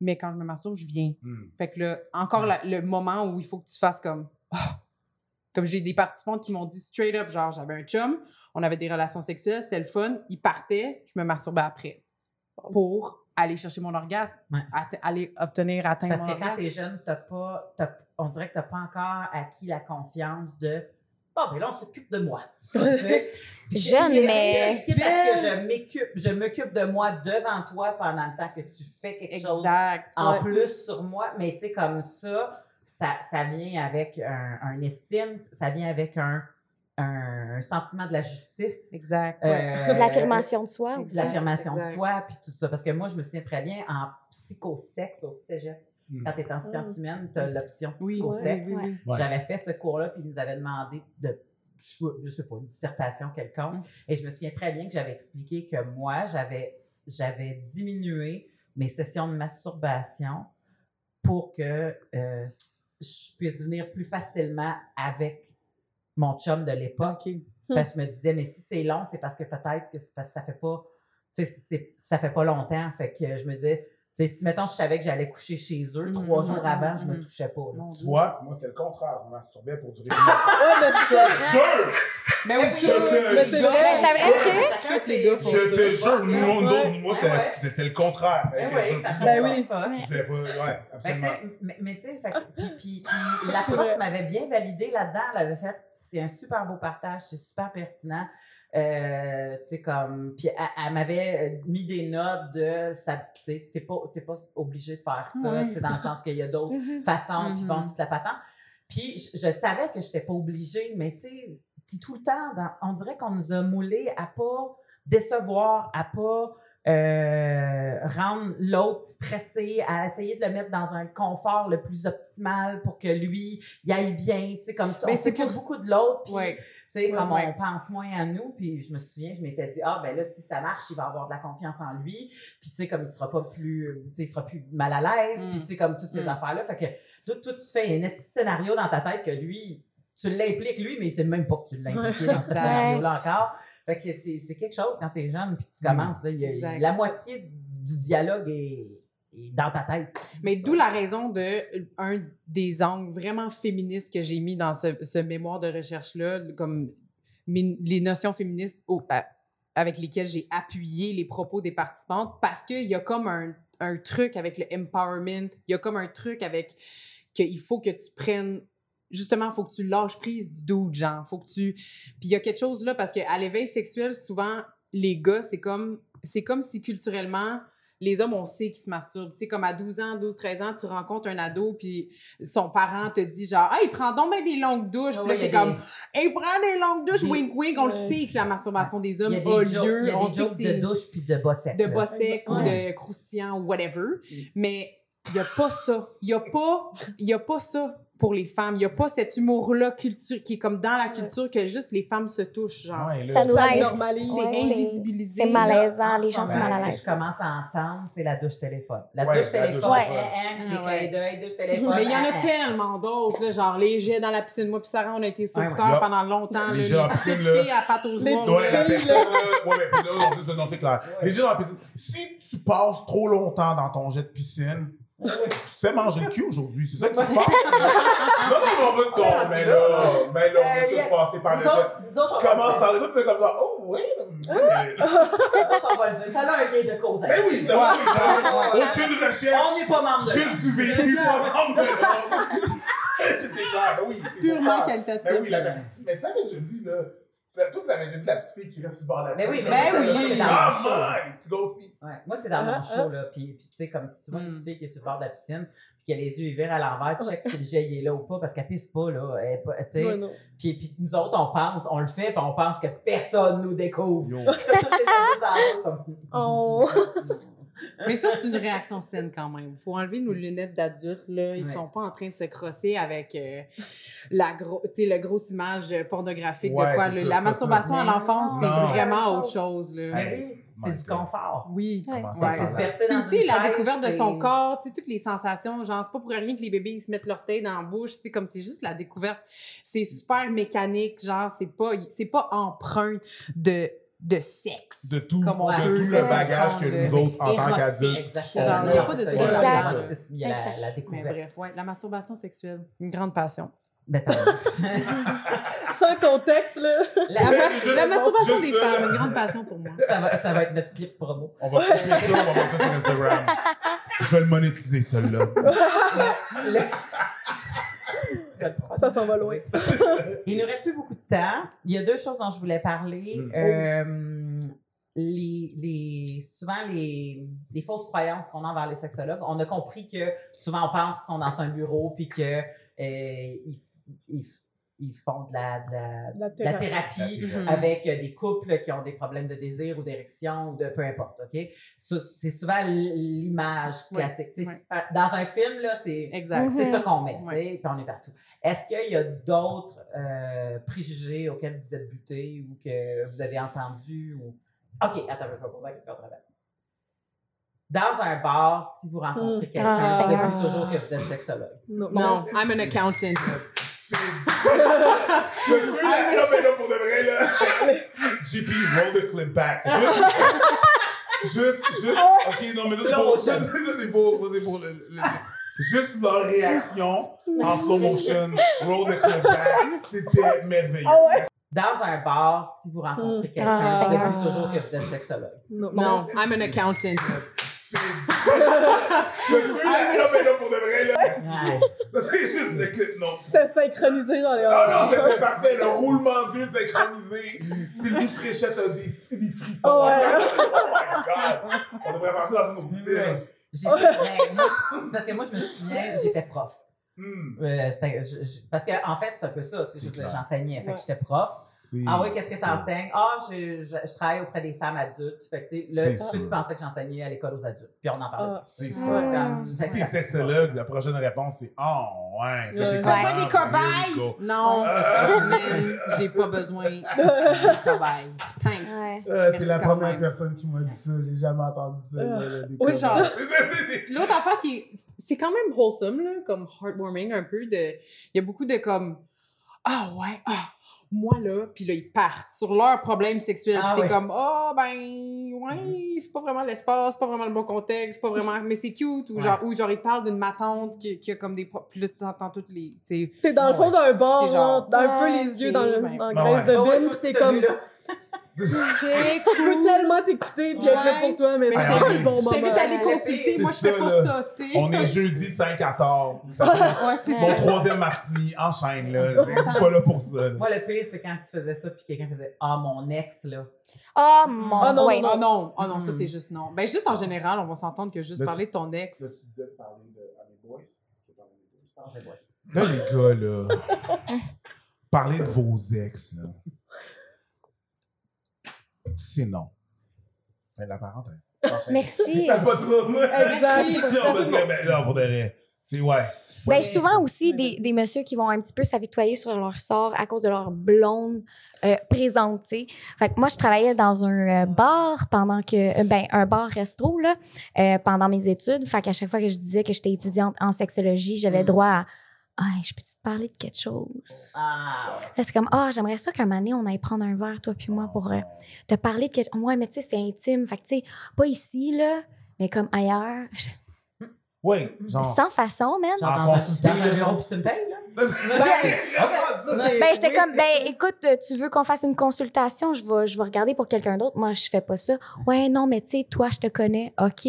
Mais quand je me masturbe, je viens. Hmm. Fait que là, encore la- le moment où il faut que tu fasses comme. Comme j'ai des participants qui m'ont dit straight up, genre, j'avais un chum, on avait des relations sexuelles, c'était le fun, il partait, je me masturbais après. Pour aller chercher mon orgasme, Ouais. aller obtenir, atteindre Parce mon que quand orgasme. t'es jeune, t'as pas, t'as- on dirait que t'as pas encore acquis la confiance de bon, ben là, on s'occupe de moi. Jeune, c'est- mais- C'est parce que je m'occupe, je m'occupe de moi devant toi pendant le temps que tu fais quelque chose Exact. en Ouais. plus sur moi. Mais tu sais, comme ça, ça, ça vient avec un, un estime, ça vient avec un, un, sentiment de la justice. Exact. Euh, l'affirmation de soi de aussi. l'affirmation de soi, puis tout ça. Parce que moi, je me souviens très bien, en psychosexe au cégep, Mm. quand tu es en sciences humaines, tu as l'option psychosexe. oui, oui, oui. J'avais fait ce cours-là, puis ils nous avaient demandé de, je, sais pas, une dissertation quelconque. Mm. Et je me souviens très bien que j'avais expliqué que moi, j'avais, j'avais diminué mes sessions de masturbation pour que euh, je puisse venir plus facilement avec mon chum de l'époque. Parce que je me disais, mais si c'est long, c'est parce que peut-être que parce que ça fait pas, tu sais, ça fait pas longtemps. Fait que je me disais, tu sais, si mettons, je savais que j'allais coucher chez eux, Mhm, trois jours avant, je me mhm. touchais pas. là. Tu vois, moi, c'était le contraire. Je masturbais pour durer. Ouais, mais c'est ça. Jure! Mais oui, Je te c'est vrai. C'est que- les ses- gars font Je te jure, nous, nous moi, c'était le contraire. Ben oui, Ben pas oui. ouais, que, absolument. tu sais, mais, tu sais, puis la prof m'avait bien validé là-dedans. Elle avait fait, c'est un super beau partage, c'est super pertinent. Euh, tu sais, comme, puis elle, elle m'avait mis des notes de, ça, tu sais, t'es pas, t'es pas obligé de faire ça, Ouais. tu sais, dans le sens qu'il y a d'autres Mhm. façons, puis Mhm. bon, toute la patente. Puis je, je savais que j'étais pas obligée, mais tu sais, tout le temps dans, on dirait qu'on nous a moulé à pas décevoir, à pas euh, rendre l'autre stressé, à essayer de le mettre dans un confort le plus optimal pour que lui y aille bien, tu sais, comme Mais on c'est pour- beaucoup de l'autre, puis Ouais. tu sais, comme Ouais. on pense moins à nous, puis je me souviens, je m'étais dit, ah, ben là, si ça marche, il va avoir de la confiance en lui, puis tu sais, comme il sera pas plus, tu sais, il sera plus mal à l'aise, Mm. puis tu sais, comme toutes ces Mm. affaires-là, fait que toi, toi, tu fais un scénario dans ta tête que lui, tu l'impliques lui, mais sait même pas que tu l'as impliqué dans ce Exact. scénario-là encore. Fait que c'est quelque chose quand t'es jeune puis que tu commences, là, y a- la moitié du dialogue est, est dans ta tête. Mais d'où la raison de un des angles vraiment féministes que j'ai mis dans ce, ce mémoire de recherche-là, comme les notions féministes au- avec lesquelles j'ai appuyé les propos des participantes, parce qu'il y a comme un, un truc avec le empowerment, il y a comme un truc avec qu'il faut que tu prennes justement faut que tu lâches prise du doute genre faut que tu puis il y a quelque chose là parce que à l'éveil sexuel souvent les gars c'est comme c'est comme si culturellement les hommes, on sait qu'ils se masturbent. Tu sais, comme à 12 ans, 12, 13 ans, tu rencontres un ado, puis son parent te dit genre, ah, il prend donc ben des longues douches. Ouais, puis là, ouais, c'est comme, il prend des longues douches, Des- wink, wink. On le Ouais. sait que la masturbation des hommes a des lieu. il y a on des sait que jokes c'est de douche puis de bas sec. de là. bas sec ou Ouais. de croustillant ou whatever. Mais il y a pas ça. Il y a pas, y a pas ça pour les femmes. Il y a pas cet humour-là culture qui est comme dans la culture que juste les femmes se touchent, genre. Ouais, là, Ça nous normalise. Ouais, C'est invisibilisé. C'est malaisant, Là, en les gens sont mal à ce que l'aise. je commence à entendre, c'est la douche téléphone. La Ouais, douche la douche téléphone, hein, Ah, ouais. d'œil, douche téléphone. Mais il y en a tellement d'autres, là, genre les jets dans la piscine. Moi puis Sarah, on a été sauveteurs Ouais, ouais. pendant longtemps. Les jets dans la piscine, à aux Les. Ouais, la personne, ouais, non, c'est- clair. Les jets dans la piscine. Si tu passes trop longtemps dans ton jet de piscine, tu te fais manger le cul aujourd'hui. C'est ça qui se passe? non, non, mais on te Ouais, mais là, mais là, on a- tous passés par le Tu on commences par le tu fais comme ça, oh, oui. mais- autres, on va le dire. Ça a un lien de cause. à Mais oui, ça va. Aucune On recherche. n'est pas membre de Juste du vécu, pas membre de. C'était clair, ben oui. Purement qualitatif. Ben oui, la personne. Mais ça déjà dit, là. Tu avais déjà dit la petite fille qui reste sur le bord de la Mais oui, piscine. mais Ben oui. c'est dans mon show. Les petits. Ouais. Moi, c'est dans mon Ah, show, là. Puis, puis tu sais, comme si tu vois une Mm. petite fille qui est sur le bord de la piscine, puis qui a les yeux ouverts à l'envers, tu check si le jet il est là ou pas, parce qu'elle pisse pas, là. Elle est pas- tu sais. Puis, puis nous autres, on pense, on le fait, puis on pense que personne nous découvre. Yo. Oh. Mais ça, c'est une réaction saine quand même. Il faut enlever nos lunettes d'adultes. Là. Ils Ouais. sont pas en train de se crosser avec euh, la gros, tu sais, le grosse image pornographique Ouais, de quoi. le- la masturbation à l'enfance, c'est vraiment Autre chose. Là. Hey, C'est du confort. Oui. Ouais. C'est aussi la chaise, découverte de son corps, tu sais, toutes les sensations. Genre, c'est pas pour rien que les bébés, ils se mettent l'orteil dans la bouche, tu sais, comme c'est juste la découverte. C'est super mécanique, genre, c'est pas, c'est pas empreint de, de sexe. De tout, Comme on de tout le bagage que nous autres, en tant qu'adultes, Exactement. Genre, il y a pas de l'érotisme, il y a la, Exact. la Mais découverte. bref, ouais, la masturbation sexuelle, une grande passion. Ben. Sans contexte, là. La- Juste- la masturbation des femmes, une grande passion pour moi. ça, va, ça va être notre clip promo. On va couper ça, on va mettre ça sur Instagram. Je vais le monétiser, celui-là. Ça s'en va loin. Il nous reste plus beaucoup de temps. Il y a deux choses dont je voulais parler. Mm. Euh, les, les, souvent, les, les fausses croyances qu'on a envers les sexologues. On a compris que souvent, on pense qu'ils sont dans un bureau puis que euh, ils, ils, ils font de la, de la, La de la thérapie. La thérapie. avec euh, des couples qui ont des problèmes de désir ou d'érection ou de peu importe, OK? C'est souvent l'image classique. Dans un film, là, c'est c'est Mhm. ça qu'on met, puis on est partout. Est-ce qu'il y a d'autres euh, préjugés auxquels vous êtes butés ou que vous avez entendus? Ou... OK, attends, je vais poser la question autrement. Dans un bar, si vous rencontrez Mm. quelqu'un, Ah, vous dites Seigneur. toujours que vous êtes sexologue. Non. Non, I'm an accountant. Là, non, mais là, pour de vrai, là. JP, roll the clip back. Juste, juste, ok, non, mais ça, c'est pour, ça, c'est pour, ça, c'est pour le, le- juste leur réaction en slow motion, roll the clip back, c'était merveilleux. Ah ouais? Dans un bar, si vous rencontrez Mm. quelqu'un, Ah, vous Seigneur. dites toujours que vous êtes sexologue. Non. Non, I'm an accountant. Non, mais là, pour de vrai, là. Ouais. C'est juste le clip, non. C'était synchronisé dans les Ah non, c'était parfait. Le roulement d'yeux synchronisé. Sylvie Fréchette a des, des frissons. Oh ouais. Oh my god. On devrait faire ça dans une routine. J'étais- ben, moi, c'est parce que moi, je me souviens, j'étais prof. Hmm. Euh, je- je- parce que en fait, c'est un peu ça. J'enseignais, fait que j'étais prof. C'est Ah oui, qu'est-ce que tu enseignes? Ah, je, je, je travaille auprès des femmes adultes. Fait que, tu sais, là, ceux qui pensaient que j'enseignais à l'école aux adultes. Puis on en parlait. Ah. C'est plus. ça. Si t'es sexologue, la prochaine réponse, c'est Oh, ouais. T'as des. Pas des cobayes. cobayes! Non, man, j'ai pas besoin de cobayes. Thanks. Ouais. Euh, Merci quand même. personne qui m'a dit ça. J'ai jamais entendu ça. Ah. des Oui, genre. L'autre affaire qui est, c'est quand même wholesome, là, comme heartwarming un peu. De, il y a beaucoup de comme, ah ouais, ah, moi là, puis là, ils partent sur leurs problèmes sexuels. Ah puis t'es ouais. comme, oh ben, ouais, c'est pas vraiment l'espace, c'est pas vraiment le bon contexte, c'est pas vraiment, mais c'est cute. Ou Ouais. genre, ou genre, ils parlent d'une matante qui, qui a comme des, pro- puis là, tu entends toutes les, T'es dans le fond d'un bar, genre, un peu les yeux dans, le, ben. dans Ben graisse ouais. de Ah bine, aussi, t'es comme... là. Je veux tellement t'écouter là Ouais. pour toi, mais Ah, c'est le bon Je moment. t'invite à aller consulter, moi je fais pas ça, tu sais. On est jeudi 5 à tard. Fait Ouais, c'est Mon troisième martini, enchaîne, là. C'est pas là pour ça. là. Moi, le pire, c'est quand tu faisais ça, puis quelqu'un faisait Ah, mon ex, là. Oh mon. Ah non, ouais. non, Oh non, oh non, ça Hmm. c'est juste non. Ben juste en général, on va s'entendre que juste Là, parler tu- de ton ex. Là, tu disais de parler de mes boys. Tu veux parler à mes boys. Ah, Là, les gars, là, parlez de vos ex, là. C'est non. Fin de la parenthèse. Merci. T'as pas trop, Non, c'est pour ça. parce que, ben, non, pour de vrai. C'est, ouais. Ben, souvent aussi, des, des messieurs qui vont un petit peu s'avitoyer sur leur sort à cause de leur blonde euh, présente, tu sais. Fait que moi, je travaillais dans un euh, bar pendant que... euh, ben, un bar-resto, là, euh, pendant mes études. Fait qu'à chaque fois que je disais que j'étais étudiante en sexologie, j'avais Mm. droit à... Ah, je peux-tu te parler de quelque chose? Ah, Là, c'est comme, ah, j'aimerais ça qu'un moment donné, on aille prendre un verre, toi puis moi, pour euh, te parler de quelque chose. Ouais, mais tu sais, c'est intime. Fait que, tu sais, pas ici, là, mais comme ailleurs. Oui, genre. Sans façon, genre En dans un, dans genre. puis tu me payes, là? Ben, j'étais comme, ben, écoute, euh, tu veux qu'on fasse une consultation, je vais, je vais regarder pour quelqu'un d'autre. Moi, je fais pas ça. Ouais, non, mais tu sais, toi, je te connais. OK.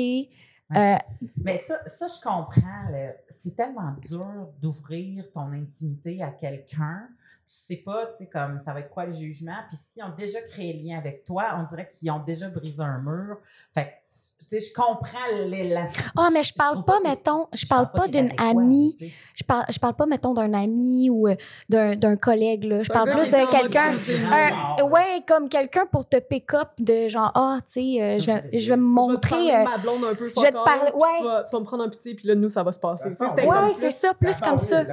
Euh, Mais ça, ça, je comprends. C'est tellement dur d'ouvrir ton intimité à quelqu'un. Tu sais pas, tu sais, comme ça va être quoi le jugement? Puis s'ils ont déjà créé le lien avec toi, on dirait qu'ils ont déjà brisé un mur. Fait que, tu sais, je comprends l'élan. Ah, mais je parle pas, mettons, je parle pas d'une amie. tu sais. Je parle, je parle pas, mettons, d'un ami ou euh, d'un, d'un collègue, là. Je parle plus de quelqu'un. un- ouais, comme quelqu'un pour te pick up de genre, ah, tu sais, euh, je, vais- je vais me Je vais te montrer. parler euh, de ma blonde un peu je vais te parler- ouais. Tu vas, tu vas me prendre un pitié, puis là, nous, ça va se passer. Ouais, c'est ça, plus That's comme not ça.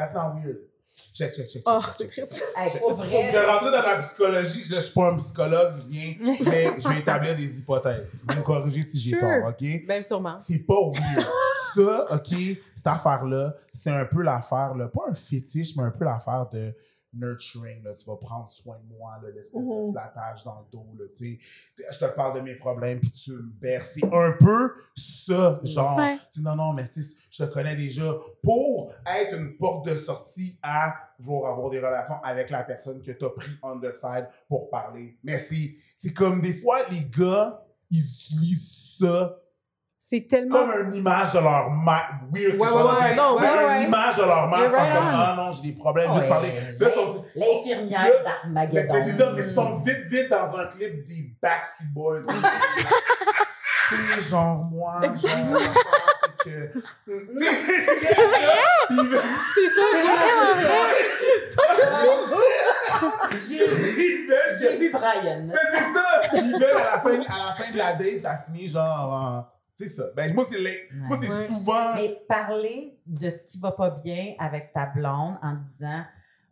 Check, check, check. Oh, check, c'est triste. dans la psychologie. Je suis pas un psychologue, rien. Mais je vais établir des hypothèses. Vous me corrigez si j'ai Sure. tort, OK? Même sûrement. C'est pas weird. Ça, OK, cette affaire-là, c'est un peu l'affaire, là, pas un fétiche, mais un peu l'affaire de nurturing. Là. Tu vas prendre soin de moi, là, l'espèce Mhm. de flattage dans le dos. Là, tu sais. je te parle de mes problèmes, puis tu me berces. C'est un peu ça, genre. Ouais. Tu non, non, mais tu sais, je te connais déjà. Pour être une porte de sortie à vouloir avoir des relations avec la personne que tu as pris on the side pour parler. Mais c'est c'est comme des fois, les gars, ils utilisent ça C'est tellement. comme une image de leur mère. Weird. que Ouais, ouais, ouais, non, mais ouais, une image de leur mère. Right comme, ah non, j'ai des problèmes. Juste Ouais, parler. Là, sont- L'infirmière d'Armageddon. c'est c'est ça, mais ils tombent vite, vite dans un clip des Backstreet Boys. c'est genre, moi, genre, c'est que. C'est vrai? C'est ça, J'ai j'ai vu Brian. Mais c'est ça! Ils veulent à la fin, à la fin de la date, ça finit genre. C'est ça. Ben, moi, c'est les- moi, c'est Ouais. souvent. Mais parler de ce qui va pas bien avec ta blonde en disant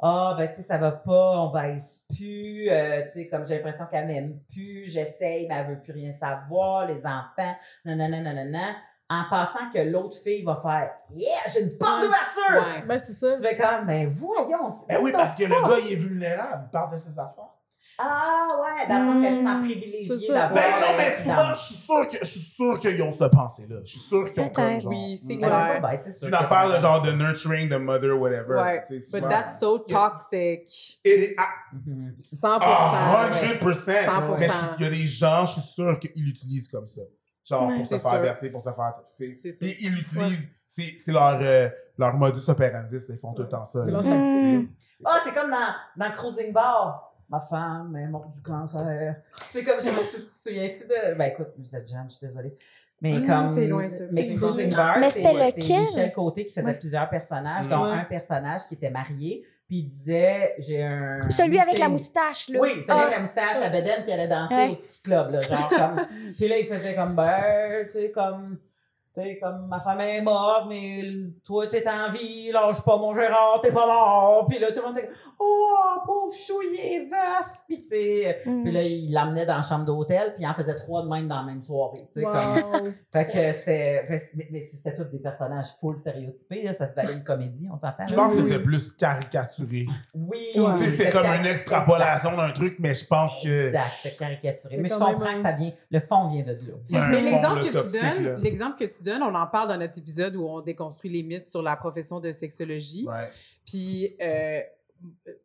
ah ben tu sais ça va pas on baisse plus euh, tu sais comme j'ai l'impression qu'elle m'aime plus j'essaye mais elle veut plus rien savoir les enfants nanana nanana en pensant que l'autre fille va faire yeah j'ai une porte Ouais. d'ouverture Ouais. Ben, c'est ça. tu fais comme ben voyons c'est Ben oui, parce que le gars, il est vulnérable. Il parle de ses affaires. Ah ouais dans le sens qu'elle se sent C'est privilégiée ça. d'avoir Ben non, mais souvent, je suis sûr que, je suis sûr qu'ils ont cette pensée-là. Je suis sûr qu'ils ont comme genre. Oui, c'est mm, Mais clair. c'est pas bête c'est sûr Une affaire de genre de nurturing, de mother, whatever. Ouais. But that's so toxic. It is- ah, Mhm. 100%. ah, ouais. 100%. 100%. Mais il y a des gens, je suis sûr qu'ils l'utilisent comme ça. Genre, Ouais. pour se C'est faire sûr. verser, pour se faire. C'est sûr. Puis ils l'utilisent, c'est c'est leur, euh, leur modus operandi, ils font tout le temps ça. C'est. Ah, c'est comme dans, dans Cruising Bar. Ma femme est morte du cancer. Tu sais, comme, je me souviens-tu de. Ben, écoute, vous êtes jeune, je suis désolée. Mais Mm, comme. c'est loin, ça. Mais loin. Bar, Mais c'est? Michel Côté qui faisait Ouais. plusieurs personnages, Mm. dont un personnage qui était marié, puis il disait J'ai un. Celui avec la moustache, là. Oui, celui Ah, avec la moustache à Beden qui allait danser Ouais. au petit club, là, genre comme. Puis là, il faisait comme, ben, tu sais, comme. Sais, comme ma femme est morte, mais toi, t'es en vie, lâche pas mon Gérard, t'es pas mort. Puis là, tout le monde était comme, oh, pauvre chou, il est veuf. Puis tu sais, Mm. puis là, il l'amenait dans la chambre d'hôtel, puis il en faisait trois de même dans la même soirée. Tu sais, comme. Fait que c'était. Mais, mais c'était tous des personnages full stéréotypés, là, ça se valait une comédie, on s'entend. Je pense que c'était plus caricaturé. Oui, C'était comme une extrapolation d'un truc, mais je pense que. Exact, c'est caricaturé. Mais je comprends même, que ça vient, le fond vient de là. Mais l'exemple là, que tu donnes, l'exemple que tu donnes, on en parle dans notre épisode où on déconstruit les mythes sur la profession de sexologie. Ouais. Puis euh,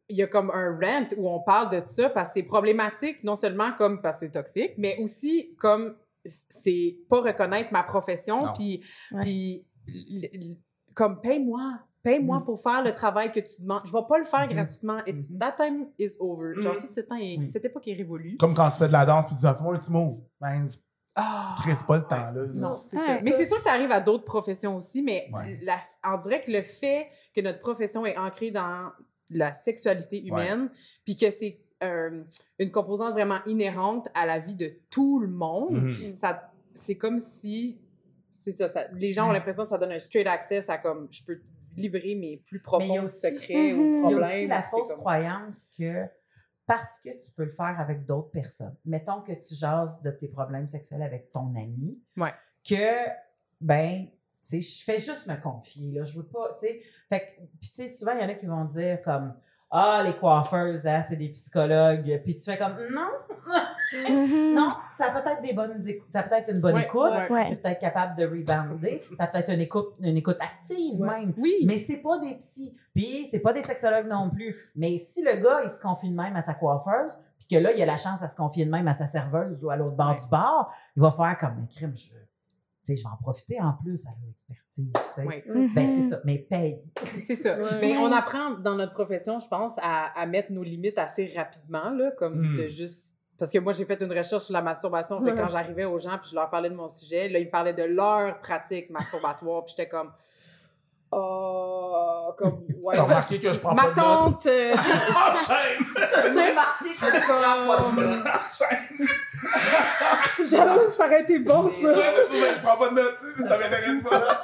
il y a comme un rant où on parle de ça parce que c'est problématique, non seulement comme parce que c'est toxique, mais aussi comme c'est pas reconnaître ma profession, Non. puis Ouais. puis l- l- comme paye-moi. Paye-moi Mm. pour faire le travail que tu demandes. Je vais pas le faire Mhm. gratuitement. It's, Mhm. That time is over. Genre, Mhm. si ce temps est, Oui. cette époque est révolue. Comme quand tu fais de la danse, puis tu dis, fais-moi un petit move. Ben, Ah! Chris, pas le temps, là. Non, c'est Ouais, ça. Mais c'est sûr que ça arrive à d'autres professions aussi, mais Ouais. la- on dirait que le fait que notre profession est ancrée dans la sexualité humaine, puis que c'est euh, une composante vraiment inhérente à la vie de tout le monde, Mhm. ça, c'est comme si, c'est ça, ça- les gens ont l'impression que ça donne un straight access à comme, je peux livrer mes plus il profonds secrets ou Il y a problèmes. aussi la c'est fausse comme- croyance que parce que tu peux le faire avec d'autres personnes, mettons que tu jases de tes problèmes sexuels avec ton ami, Ouais. que, ben, tu sais, je fais juste me confier, là, je veux pas, tu sais, fait que, puis tu sais, souvent, il y en a qui vont dire comme, ah, les coiffeuses, hein, c'est des psychologues, puis tu fais comme, non. Non, ça a peut-être des bonnes écoutes, ça a peut-être une bonne Ouais, écoute, ouais. C'est peut-être capable de rebounder, ça a peut-être une écoute, une écoute active Ouais. même, Oui, mais c'est pas des psys, puis c'est pas des sexologues non plus. Mais si le gars, il se confie de même à sa coiffeuse, puis que là, il a la chance à se confier de même à sa serveuse ou à l'autre bord Ouais. du bar, il va faire comme un crime. Je, tu sais, je vais en profiter en plus à l'expertise, tu sais. Oui. Mhm. Ben, c'est ça, mais paye. C'est ça. Mais on apprend dans notre profession, je pense, à, à mettre nos limites assez rapidement, là, comme Mm. de juste. Parce que moi, j'ai fait une recherche sur la masturbation. Fait Ouais. quand j'arrivais aux gens, puis je leur parlais de mon sujet, là, ils me parlaient de leur pratique masturbatoire, puis j'étais comme. Oh, comme. Ouais. T'as remarqué que je prends Ma pas de notes? tante, euh, Enchaîne! C'est marqué que c'est comme. Enchaîne! J'avoue, ça aurait été bon, ça. Ouais, mais je prends pas de notes. Ça m'intéresse pas.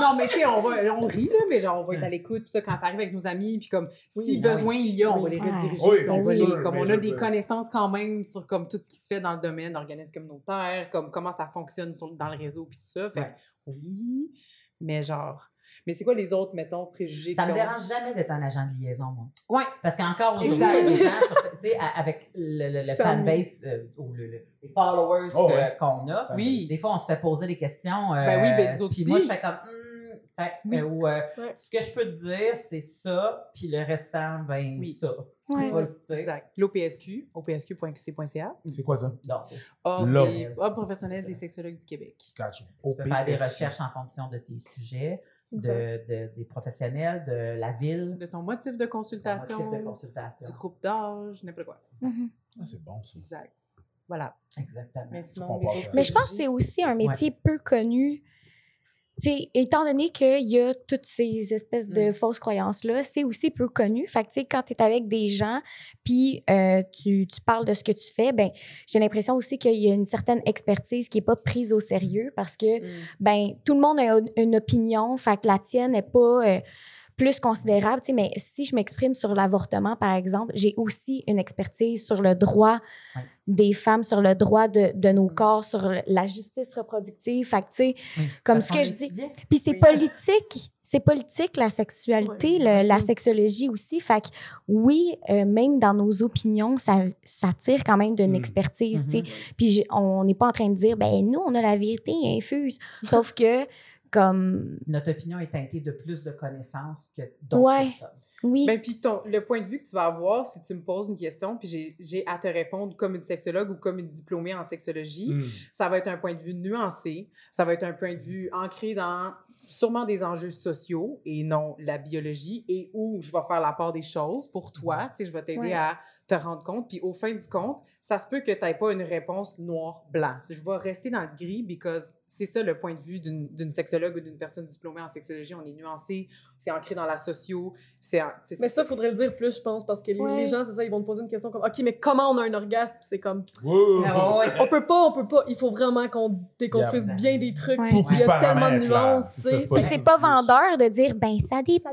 Non, mais tu sais, on, va- on rit, là, mais genre, on va être à l'écoute, puis ça, quand ça arrive avec nos amis, puis comme, si Oui, besoin il y a, on va les rediriger. Oui, on c'est va les- sûr, comme on je a des connaissances quand même sur comme tout ce qui se fait dans le domaine d'organismes communautaires, comme comment ça fonctionne sur, dans le réseau, puis tout ça. Fait que, Ouais. oui, mais genre, mais c'est quoi les autres, mettons, préjugés Ça me qu'ils ont? dérange jamais d'être un agent de liaison, moi. Ouais. Parce qu'encore aujourd'hui, il y a Exact. des gens, tu sais, avec le, le, fanbase euh, ou le, le- les followers Oh, ouais. qu'on a, Oui. des fois, on se fait poser des questions. euh, Ben oui, ben, nous autres Puis moi, je fais comme, tu sais, Oui. euh, ou, euh, Ouais. ce que je peux te dire, c'est ça, puis le restant, ben Oui. ça. Ouais. Exact. L'OPSQ, opsq.qc.ca, C'est quoi ça? Donc, Ordre Ordre professionnel des sexologues du Québec. Gotcha. tu peux faire des recherches en fonction de tes sujets. De, de- des professionnels, de la ville, De ton motif de consultation, motif de consultation. du groupe d'âge, n'importe quoi. Mhm. Ah, c'est bon, ça. Exact. Voilà. Exactement. Mais sinon, je pense que c'est aussi un métier peu connu. Tu sais, étant donné qu'il y a toutes ces espèces de Mm. fausses croyances-là, c'est aussi peu connu. Fait que, tu sais, quand tu es avec des gens, puis euh, tu, tu parles de ce que tu fais, ben j'ai l'impression aussi qu'il y a une certaine expertise qui est pas prise au sérieux parce que, Mm. ben tout le monde a une- une opinion, fait que la tienne n'est pas euh, plus considérable, tu sais, mais si je m'exprime sur l'avortement, par exemple, j'ai aussi une expertise sur le droit des femmes, sur le droit de, de nos corps, sur la justice reproductive. Fait que, tu sais, Oui. comme Parce ce que je dis. Puis c'est Oui. politique, c'est politique la sexualité, le- la sexologie aussi. Fait que oui, euh, même dans nos opinions, ça, ça tire quand même d'une Mhm. expertise, tu sais. Mhm. Puis on n'est pas en train de dire, ben nous, on a la vérité infuse. Sauf que, comme, Notre opinion est teintée de plus de connaissances que d'autres Ouais. personnes. oui, Ben, puis ton, le point de vue que tu vas avoir, si tu me poses une question, puis j'ai- à te répondre comme une sexologue ou comme une diplômée en sexologie, Hmm. ça va être un point de vue nuancé, ça va être un point de vue ancré dans sûrement des enjeux sociaux et non la biologie, et où je vais faire la part des choses pour toi, tu sais, je vais t'aider Ouais. à te rendre compte, puis au fin du compte, ça se peut que tu n'aies pas une réponse noir-blanc. Je vais rester dans le gris, because c'est ça le point de vue d'une d'une sexologue ou d'une personne diplômée en sexologie, on est nuancé, c'est ancré dans la socio, c'est... Mais ça, faudrait le dire plus, je pense, parce que les, Ouais. les gens, c'est ça, ils vont te poser une question comme, OK, mais comment on a un orgasme? C'est comme, Wow. Ah, ouais, on peut pas, on peut pas. Il faut vraiment qu'on déconstruise Yeah. bien des trucs. Ouais. Il y a tellement de nuances, c'est ça, pas c'est pas vendeur de dire, ben ça dépend.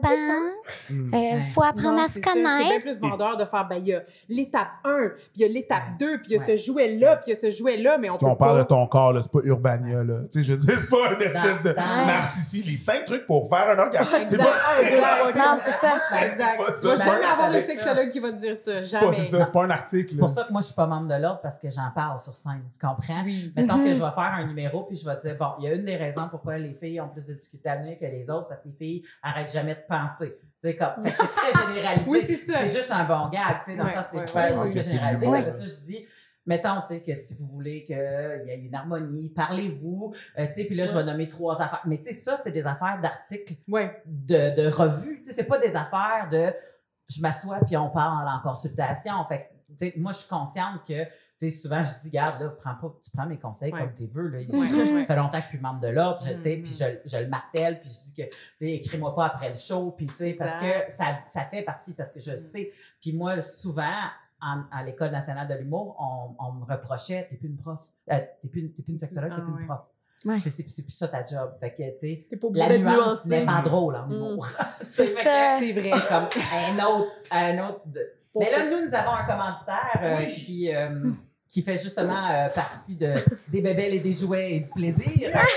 Hmm. Euh, faut apprendre Non, à se ça. C'est bien connaître. plus vendeur de faire, ben, il y a l'étape 1, puis il y a l'étape 2, puis il y a ce jouet-là, puis il y a ce jouet-là, mais on Parce peut qu'on parle de ton corps, là, c'est pas Urbania, là. Tu sais, je veux dire, c'est pas une espèce de narcissisme. Les cinq trucs pour faire un orgasme. C'est Exact. pas. Non, c'est ça. Exact. pas Tu vas jamais avoir ça. sexologue qui va te dire ça. c'est pas, Jamais. c'est ça, c'est pas un article. C'est pour ça que moi, je suis pas membre de l'ordre parce que j'en parle sur scène. Tu comprends? Oui. Mettons que je vais faire un numéro puis je vais dire, bon, il y a une des raisons pourquoi les filles ont plus de difficultés à venir que les autres parce que les filles arrêtent jamais de penser. Tu sais, comme, fait que c'est très généralisé. Oui, c'est ça. C'est juste un bon gag, tu sais, dans Ouais, ça, c'est ouais, super généralisé. ça, je dis, mettons, tu sais, que si vous voulez qu'il y ait une harmonie, parlez-vous, euh, tu sais, puis là, je vais nommer trois affaires. Mais tu sais, ça, c'est des affaires d'articles Ouais. de, de revue. Tu sais, c'est pas des affaires de je m'assois puis on parle en consultation. Fait que, tu sais, moi, je suis consciente que, tu sais, souvent, je dis, garde, là, prends pas, tu prends mes conseils Ouais. comme tu veux, là. Ça fait longtemps que je suis membre de l'ordre, tu sais, puis je, je le martèle, puis je dis que, tu sais, écris-moi pas après le show, puis tu sais, parce que ça, ça fait partie, parce que je Mhm. sais. Puis moi, souvent, en- à l'École nationale de l'humour, on, on me reprochait, t'es plus une prof, euh, t'es plus, une- t'es plus une sexologue, t'es Ah plus ouais. une prof. Ouais. C'est plus ça ta job. Fait que, tu sais, la nuance n'est pas drôle en Mm. humour. C'est. C'est vrai, comme un autre, un autre. de- Mais là, nous, nous avons un commanditaire euh, qui, euh, qui fait justement euh, partie de, des bébelles et des jouets et du plaisir.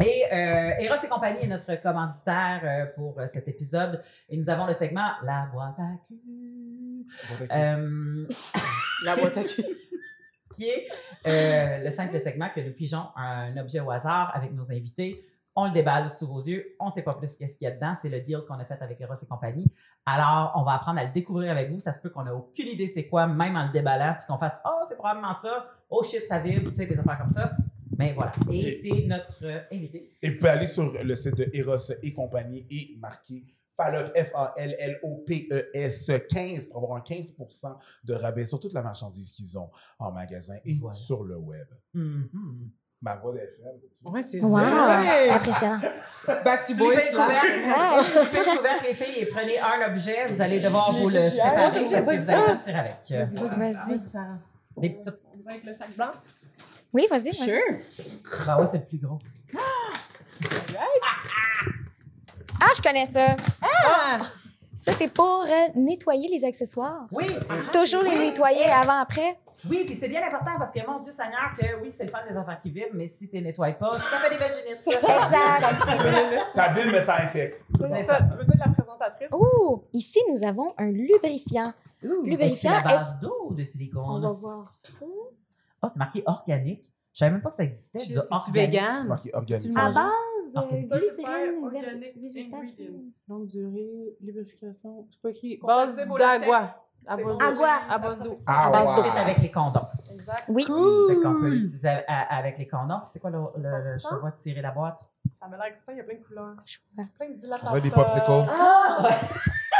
Et euh, Eros et compagnie est notre commanditaire euh, pour euh, cet épisode. Et nous avons le segment La boîte à cul. Euh, La boîte à cul. qui est euh, le simple segment que nous pigeons un objet au hasard avec nos invités. On le déballe sous vos yeux. On ne sait pas plus qu'est-ce qu'il y a dedans. C'est le deal qu'on a fait avec Eros et compagnie. Alors, on va apprendre à le découvrir avec vous. Ça se peut qu'on ait aucune idée c'est quoi, même en le déballant, puis qu'on fasse « Oh, c'est probablement ça. Oh shit, ça vibre. » Tu sais, des affaires comme ça. Mais voilà. Et c'est notre invité. Et vous pouvez aller sur le site de Eros et compagnie et marquer Fallop, F-A-L-L-O-P-E-S 15 pour avoir un 15 de rabais sur toute la marchandise qu'ils ont en magasin et Voilà. sur le web. Mhm. Ma voix d'FM. Ouais, c'est Wow, ça. impressionnant. Backstreet Philippe Boys, est là. couvert. Philippe est couvert, les filles, et prenez un objet, vous allez devoir vous le séparer parce que vous allez partir avec. Vas-y. Des petites. Avec le sac blanc. Oui, vas-y. Sure. Bah ouais, c'est le plus gros. Ah, je connais ça. Ah! Ça, c'est pour euh, nettoyer les accessoires. Oui, Toujours les oui. nettoyer avant, après. Oui, puis c'est bien important parce que, mon Dieu Seigneur, que oui, c'est le fun des affaires qui vibrent, mais si tu nettoies pas, ça fait des vaginistes. Exact. Ça vide, mais ça infecte. C'est Ça, ça. tu veux dire la présentatrice? Ouh, ici, nous avons un lubrifiant. C'est Lubrifiant, la base d'eau ou de On silicone? va voir ça. Oh, c'est marqué organique. Je savais même pas que ça existait, du C'est-tu organique. C'est marqué organique. À manges? base, euh, Organique. glycérine, Organic. Longue durée, lubrification. C'est pas écrit. Compatible Base d'agua. À base d'eau. Agua. À base d'eau. Ah, Ça wow. se fait avec les condoms. Exact. Oui. Fait qu'on peut l'utiliser à- à- avec les condoms. Puis c'est quoi le, le- le- je te vois tirer la boîte? Ça m'a l'air excitant, il y a plein de couleurs. Je vois. Plein de On dilatateurs. dirait des popsicles. Ah! Ouais.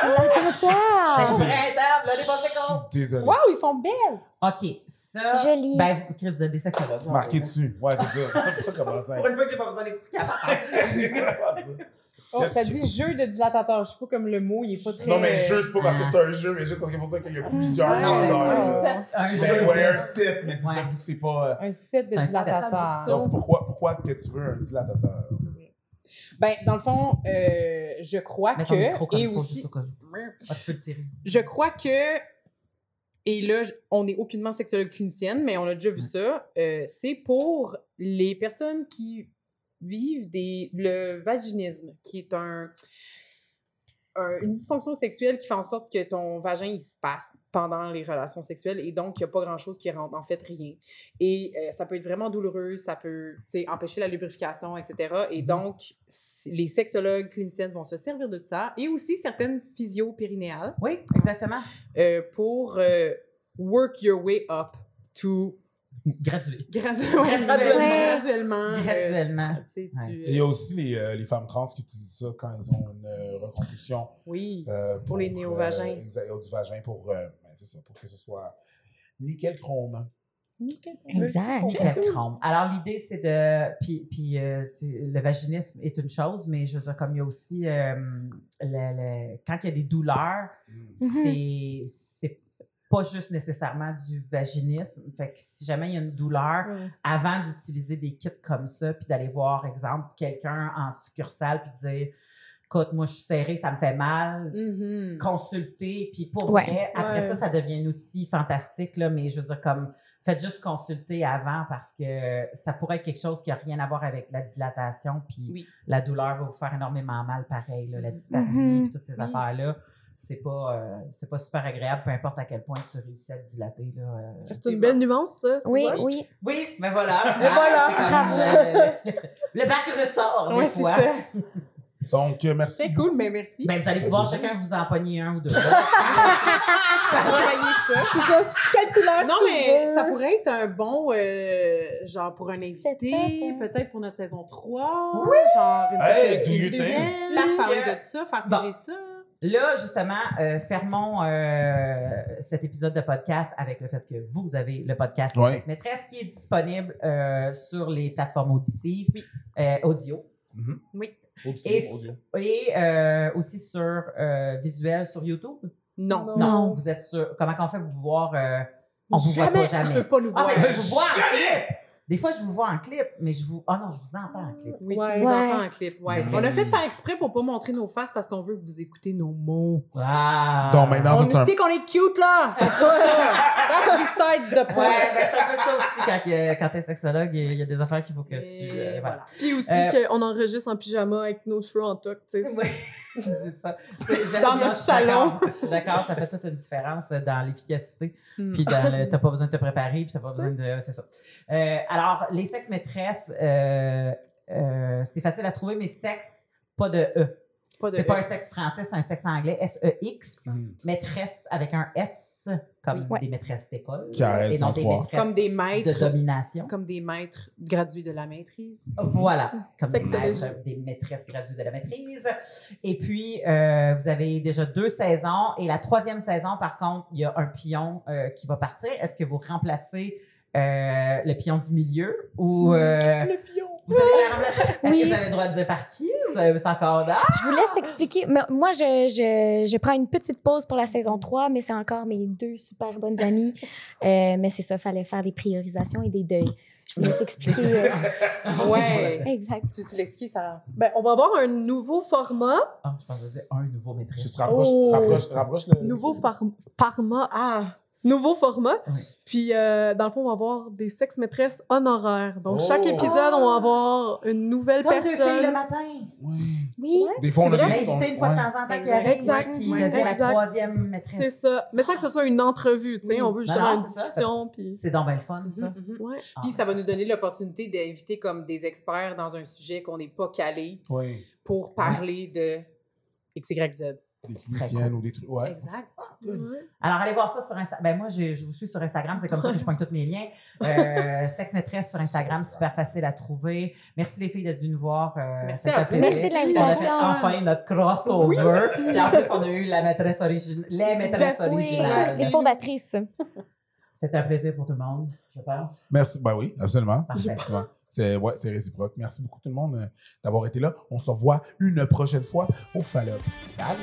La totale. C'est le printemps, là, les popsicles. Désolé. Waouh, ils sont belles! OK, ça. Joli. Ben, vous, vous êtes des sexologues. C'est marqué dessus. Ouais, c'est ça. C'est pas comment ça. Pour une fois que j'ai pas besoin d'expliquer. Oh, ça dit jeu de dilatateur. Je sais pas comme le mot, il est pas très. Non, mais juste pas parce que c'est un jeu, mais juste parce qu'il faut dire qu'il y a plusieurs Ouais, grandeurs. ouais. là. Un jeu. ouais, un set, mais c'est Ouais. ça, vu que c'est pas. euh, Un set de C'est un set. dilatateur. Donc, c'est pourquoi, pourquoi que tu veux un dilatateur? Ben, dans le fond, euh, je crois Mets ton micro que. comme Et il faut, aussi. juste au cas où. Ah, tu peux le tirer. Je crois que. Et là, je- on n'est aucunement sexologue clinicienne, mais on a déjà vu ça. euh, c'est pour les personnes qui vivent des, le vaginisme, qui est un, un- une dysfonction sexuelle qui fait en sorte que ton vagin, il se passe pendant les relations sexuelles et donc il n'y a pas grand-chose qui rentre, en fait, rien. Et euh, ça peut être vraiment douloureux, ça peut empêcher la lubrification, etc. Et donc, c- les sexologues cliniciennes vont se servir de ça et aussi certaines physio-périnéales Oui, exactement. euh, pour euh, work your way up to Gradué. gradu- Graduellement. graduellement. Graduellement. tu sais, tu- Ouais. Et il y a aussi les, euh, les femmes trans qui utilisent ça quand elles ont une euh, reconstruction. oui. euh, Pour les néovagins. euh, exact, du vagin pour, euh, ben, c'est ça, pour que ce soit nickel chrome. Exact. Nickel chrome. Alors, l'idée, c'est de. Puis, puis euh, tu- le vaginisme est une chose, mais je veux dire, comme il y a aussi. euh, le- le- quand il y a des douleurs, c'est c'est pas juste nécessairement du vaginisme. Fait que si jamais il y a une douleur, avant d'utiliser des kits comme ça, puis d'aller voir, exemple, quelqu'un en succursale, puis dire Écoute, moi, je suis serrée, ça me fait mal. Mhm. Consulter, puis pour Ouais. vrai, après Ouais. ça, ça devient un outil fantastique, là, mais je veux dire, comme, faites juste consulter avant parce que ça pourrait être quelque chose qui n'a rien à voir avec la dilatation, puis Oui. la douleur va vous faire énormément mal, pareil, là, la dyspareunie, Mhm. puis toutes ces Oui. affaires-là. C'est pas, euh, c'est pas super agréable, peu importe à quel point tu réussis à te dilater. Là, euh, C'est une belle nuance, ça. tu Oui, vois? oui. Oui, mais voilà. Voilà. C'est comme, Bravo. euh, le, le bac ressort, des fois. ça. Donc, euh, merci. C'est cool, mais merci. Ben, vous allez pouvoir chacun vous en pogner un ou deux. travailler ça. C'est ça. Quelle couleur Non, tu mais veux? ça pourrait être un bon, euh, genre pour un invité, hein. peut-être pour notre saison 3. Genre une Hey, que- de ça, faire Bon. bouger ça. Là, justement, euh, fermons euh, cet épisode de podcast avec le fait que vous avez le podcast Les Ouais. Sex Maîtresses qui est disponible euh, sur les plateformes auditives, Oui. euh, audio, Oui. Audio, et, audio. et euh, aussi sur euh, visuel sur YouTube? Non. Non. Vous êtes sur... Comment qu'on fait pour vous voir... euh, on vous voit Jamais. pas jamais. Tu peux pas nous Ah, voir. mais je vous vois! Des fois, je vous vois en clip, mais je vous... Ah non, je vous entends en clip. Oui, Ouais. tu nous Ouais. entends en clip. Ouais. On vrai. a fait par exprès pour pas montrer nos faces parce qu'on veut que vous écoutez nos mots. Ah! Donc, maintenant, On un- sait qu'on est cute, là! C'est pas ça! That's besides the Ouais, point. ben c'est un peu ça aussi quand, que- quand t'es sexologue, il y a des affaires qu'il faut que tu... Et euh, voilà. voilà. Puis aussi Euh, qu'on enregistre en pyjama avec nos cheveux en toque, tu sais. Oui, c'est ça. Dans notre salon. D'accord, ça fait toute une différence dans l'efficacité. Hmm. Puis dans le, t'as pas besoin de te préparer, puis t'as pas besoin de, c'est ça. Alors, les sexes maîtresses, euh, euh, c'est facile à trouver, mais sexe, pas de E. Pas de C'est pas E. un sexe français, c'est un sexe anglais, S-E-X. Mhm. Maîtresse avec un S, comme Oui. des maîtresses d'école. Car elles et non sont des maîtresses Comme des de maîtres. domination. Comme des maîtres gradués de la maîtrise. Voilà, comme des, maîtres, des maîtresses graduées de la maîtrise. Et puis, euh, vous avez déjà deux saisons. Et la troisième saison, par contre, il y a un pion euh, qui va partir. Est-ce que vous remplacez euh, le pion du milieu ou euh, Le pion. vous allez la remplacer? Est-ce Oui. que vous avez le droit de dire par qui? Vous avez ça encore d'âge? Je vous laisse expliquer. Mais moi, je, je, je prends une petite pause pour la saison 3, mais c'est encore mes deux super bonnes amies. Euh, mais c'est ça, fallait faire des priorisations et des deuils. Je vous laisse expliquer. euh, Ouais. exact. Tu veux l'expliquer, Sarah? Ben, on va avoir un nouveau format. Ah, je pense que c'est un nouveau. Juste rapproche, Oh. rapproche, rapproche le. Nouveau format. Ah! Nouveau format. Oui. Puis, euh, dans le fond, on va avoir des sex-maîtresses honoraires. Donc, Oh. chaque épisode, on va avoir une nouvelle Comme deux filles le personne. matin. Oui. Oui. Des fois, on a C'est des vrai. L'invité une fois de temps en temps qui Exact. arrive, Exact. qui Ouais. devient la troisième maîtresse. C'est ça. Mais sans que ce soit une entrevue, tu sais. Oui. On veut justement non, une discussion. Puis... C'est donc bien le fun, ça. Mhm. Ouais. Ah, Puis ça va nous donner l'opportunité d'inviter comme des experts dans un sujet qu'on n'est pas calé Oui. pour parler de XYZ. Des cliniciennes ou des trucs. Ouais. Exact. Ouais. Alors, allez voir ça sur Instagram. Ben, moi, je, je vous suis sur Instagram. C'est comme ça que je pointe tous mes liens. Euh, Sexe maîtresse sur Instagram, super facile à trouver. Merci les filles d'être venues nous voir. Euh, Merci à vous. Merci de On a l'invitation. fait enfin notre crossover. Puis en plus, on a eu la maîtresse originale, les maîtresses. Oui, originales. les fondatrices. C'était un plaisir pour tout le monde, je pense. Merci. Ben oui, absolument. Parfait. C'est ouais, c'est réciproque. Merci beaucoup tout le monde euh, d'avoir été là. On se revoit une prochaine fois au Fallop. Salut!